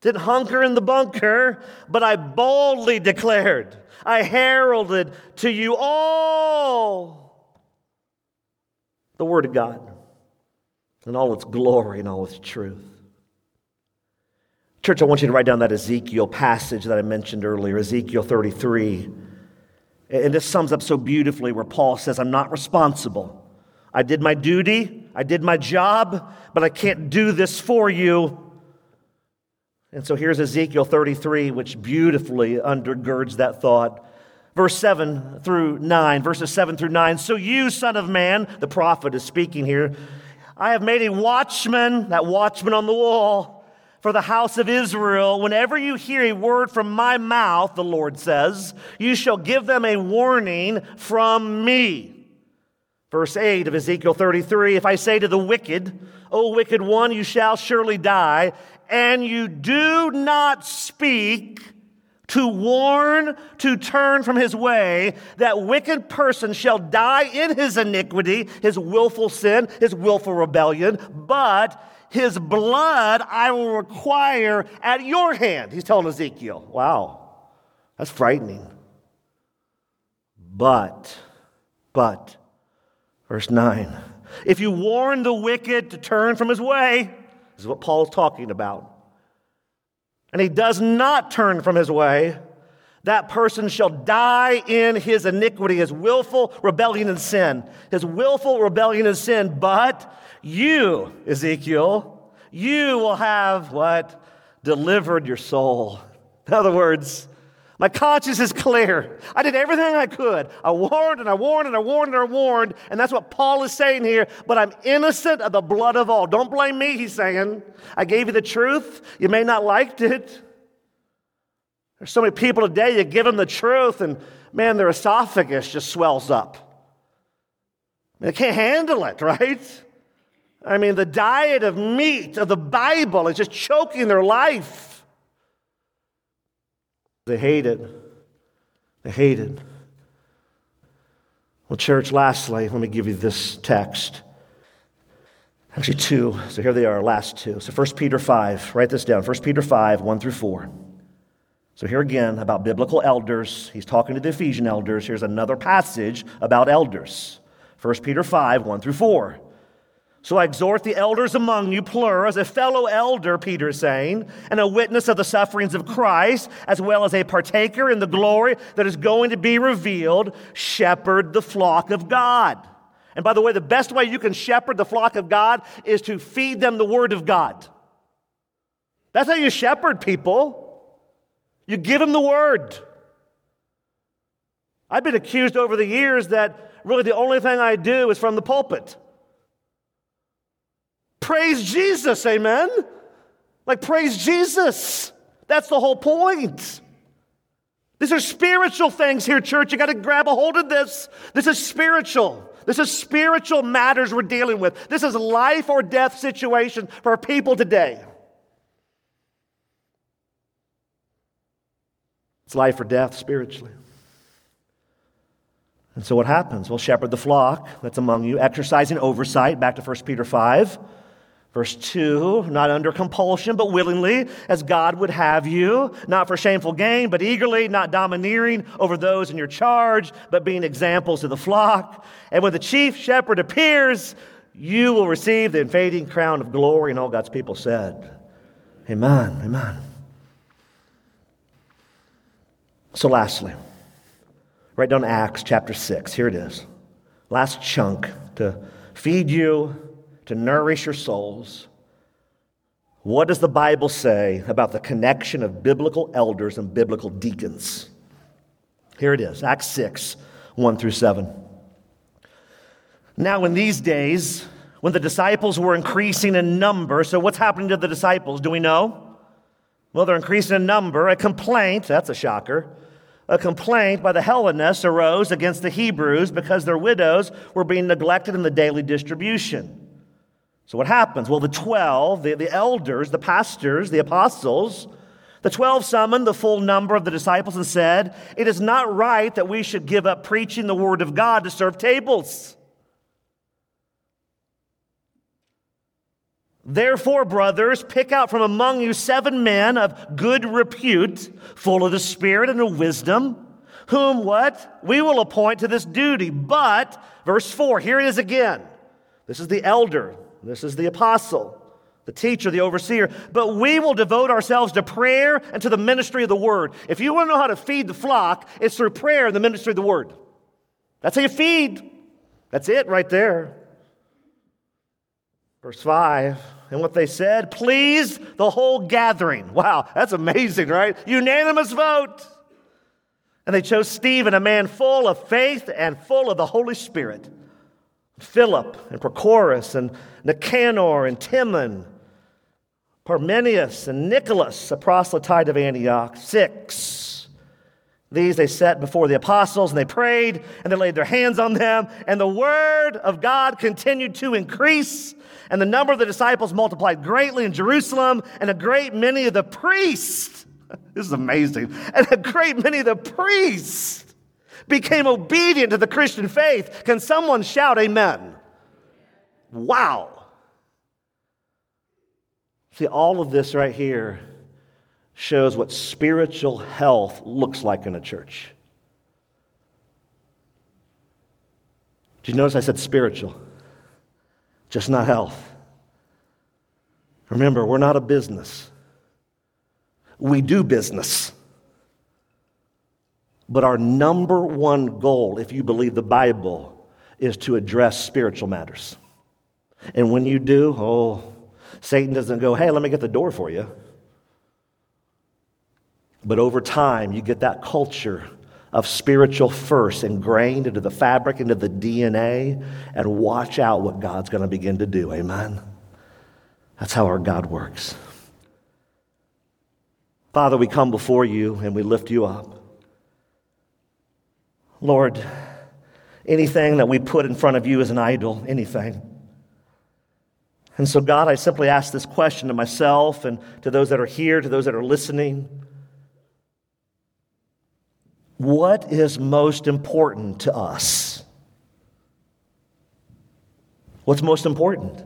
Didn't hunker in the bunker, but I boldly declared, I heralded to you all the Word of God in all its glory and all its truth. Church, I want you to write down that Ezekiel passage that I mentioned earlier, Ezekiel 33. And this sums up so beautifully where Paul says, I'm not responsible. I did my duty, I did my job, but I can't do this for you. And so here's Ezekiel 33, which beautifully undergirds that thought. Verse 7 through 9, verses 7 through 9. So you, son of man, the prophet is speaking here, I have made a watchman, that watchman on the wall, for the house of Israel. Whenever you hear a word from my mouth, the Lord says, you shall give them a warning from me. Verse 8 of Ezekiel 33 If I say to the wicked, O wicked one, you shall surely die, and you do not speak to warn, to turn from his way, that wicked person shall die in his iniquity, his willful sin, his willful rebellion, but his blood I will require at your hand. He's telling Ezekiel. Wow, that's frightening. But, but, verse 9, if you warn the wicked to turn from his way, this is what Paul's talking about. And he does not turn from his way. That person shall die in his iniquity, his willful rebellion and sin. His willful rebellion and sin. But you, Ezekiel, you will have what? Delivered your soul. In other words, my conscience is clear. I did everything I could. I warned and I warned and I warned and I warned. And that's what Paul is saying here. But I'm innocent of the blood of all. Don't blame me, he's saying. I gave you the truth. You may not liked it. There's so many people today, you give them the truth, and man, their esophagus just swells up. They can't handle it, right? I mean, the diet of meat of the Bible is just choking their life. They hate it. They hate it. Well, church, lastly, let me give you this text. Actually, two. So here they are, last two. So 1 Peter 5, write this down 1 Peter 5, 1 through 4. So here again, about biblical elders. He's talking to the Ephesian elders. Here's another passage about elders 1 Peter 5, 1 through 4. So I exhort the elders among you, plural, as a fellow elder, Peter is saying, and a witness of the sufferings of Christ, as well as a partaker in the glory that is going to be revealed, shepherd the flock of God. And by the way, the best way you can shepherd the flock of God is to feed them the word of God. That's how you shepherd people. You give them the word. I've been accused over the years that really the only thing I do is from the pulpit. Praise Jesus, amen? Like, praise Jesus. That's the whole point. These are spiritual things here, church. You got to grab a hold of this. This is spiritual. This is spiritual matters we're dealing with. This is life or death situation for people today. It's life or death spiritually. And so what happens? Well, shepherd the flock that's among you, exercising oversight, back to 1 Peter 5. Verse 2 Not under compulsion, but willingly, as God would have you, not for shameful gain, but eagerly, not domineering over those in your charge, but being examples to the flock. And when the chief shepherd appears, you will receive the invading crown of glory. And all God's people said, Amen, amen. So, lastly, write down Acts chapter 6. Here it is. Last chunk to feed you, to nourish your souls. What does the Bible say about the connection of biblical elders and biblical deacons? Here it is Acts 6, 1 through 7. Now, in these days, when the disciples were increasing in number, so what's happening to the disciples? Do we know? Well, they're increasing in number. A complaint, that's a shocker, a complaint by the Hellenists arose against the Hebrews because their widows were being neglected in the daily distribution. So, what happens? Well, the 12, the, the elders, the pastors, the apostles, the 12 summoned the full number of the disciples and said, It is not right that we should give up preaching the word of God to serve tables. Therefore, brothers, pick out from among you seven men of good repute, full of the Spirit and of wisdom, whom what? We will appoint to this duty. But, verse 4, here it is again. This is the elder, this is the apostle, the teacher, the overseer. But we will devote ourselves to prayer and to the ministry of the word. If you want to know how to feed the flock, it's through prayer and the ministry of the word. That's how you feed. That's it right there. Verse 5, and what they said pleased the whole gathering. Wow, that's amazing, right? Unanimous vote. And they chose Stephen, a man full of faith and full of the Holy Spirit. Philip and Prochorus and Nicanor and Timon, Parmenius and Nicholas, a proselyte of Antioch. Six. These they set before the apostles, and they prayed, and they laid their hands on them, and the word of God continued to increase, and the number of the disciples multiplied greatly in Jerusalem, and a great many of the priests, this is amazing, and a great many of the priests became obedient to the Christian faith. Can someone shout amen? Wow. See, all of this right here shows what spiritual health looks like in a church. Did you notice I said spiritual? Just not health. Remember, we're not a business. We do business. But our number one goal, if you believe the Bible, is to address spiritual matters. And when you do, oh, Satan doesn't go, hey, let me get the door for you. But over time, you get that culture of spiritual first ingrained into the fabric, into the DNA, and watch out what God's going to begin to do. Amen? That's how our God works. Father, we come before you and we lift you up. Lord, anything that we put in front of you is an idol, anything. And so, God, I simply ask this question to myself and to those that are here, to those that are listening. What is most important to us? What's most important?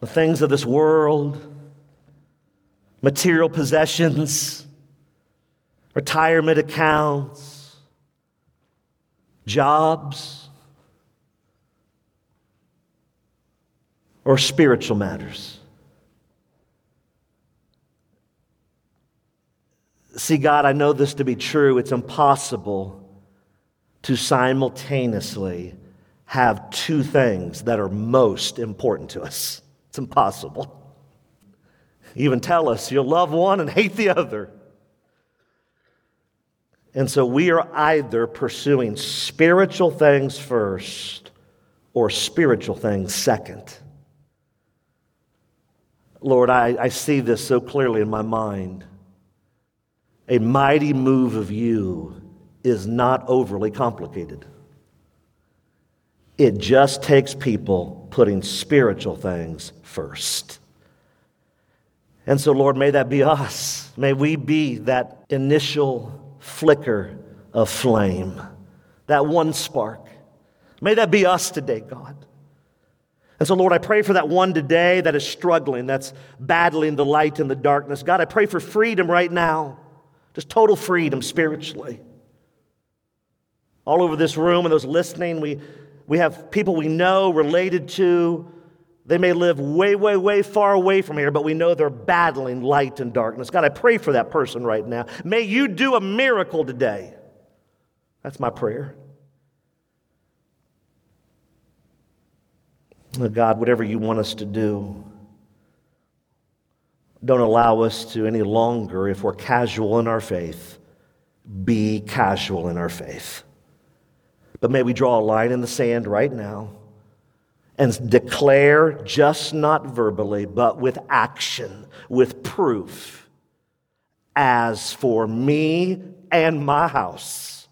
The things of this world, material possessions, retirement accounts, jobs, or spiritual matters? See, God, I know this to be true. It's impossible to simultaneously have two things that are most important to us. It's impossible. Even tell us you'll love one and hate the other. And so we are either pursuing spiritual things first or spiritual things second. Lord, I, I see this so clearly in my mind. A mighty move of you is not overly complicated. It just takes people putting spiritual things first. And so, Lord, may that be us. May we be that initial flicker of flame, that one spark. May that be us today, God. And so, Lord, I pray for that one today that is struggling, that's battling the light and the darkness. God, I pray for freedom right now, just total freedom spiritually. All over this room and those listening, we, we have people we know related to. They may live way, way, way far away from here, but we know they're battling light and darkness. God, I pray for that person right now. May you do a miracle today. That's my prayer. God, whatever you want us to do, don't allow us to any longer, if we're casual in our faith, be casual in our faith. But may we draw a line in the sand right now and declare, just not verbally, but with action, with proof, as for me and my house,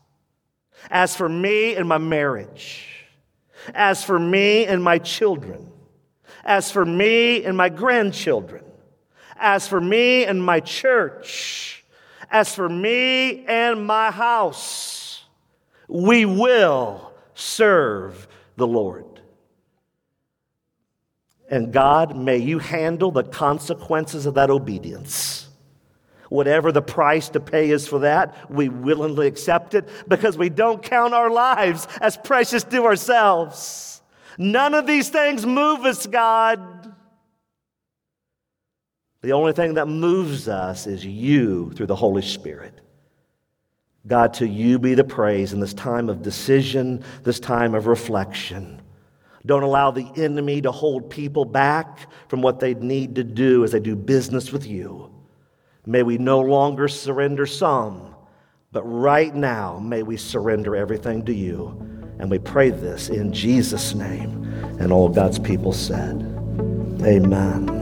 as for me and my marriage, as for me and my children, as for me and my grandchildren, as for me and my church, as for me and my house, we will serve the Lord. And God, may you handle the consequences of that obedience. Whatever the price to pay is for that, we willingly accept it because we don't count our lives as precious to ourselves. None of these things move us, God. The only thing that moves us is you through the Holy Spirit. God, to you be the praise in this time of decision, this time of reflection. Don't allow the enemy to hold people back from what they need to do as they do business with you. May we no longer surrender some, but right now, may we surrender everything to you. And we pray this in Jesus' name. And all God's people said, Amen.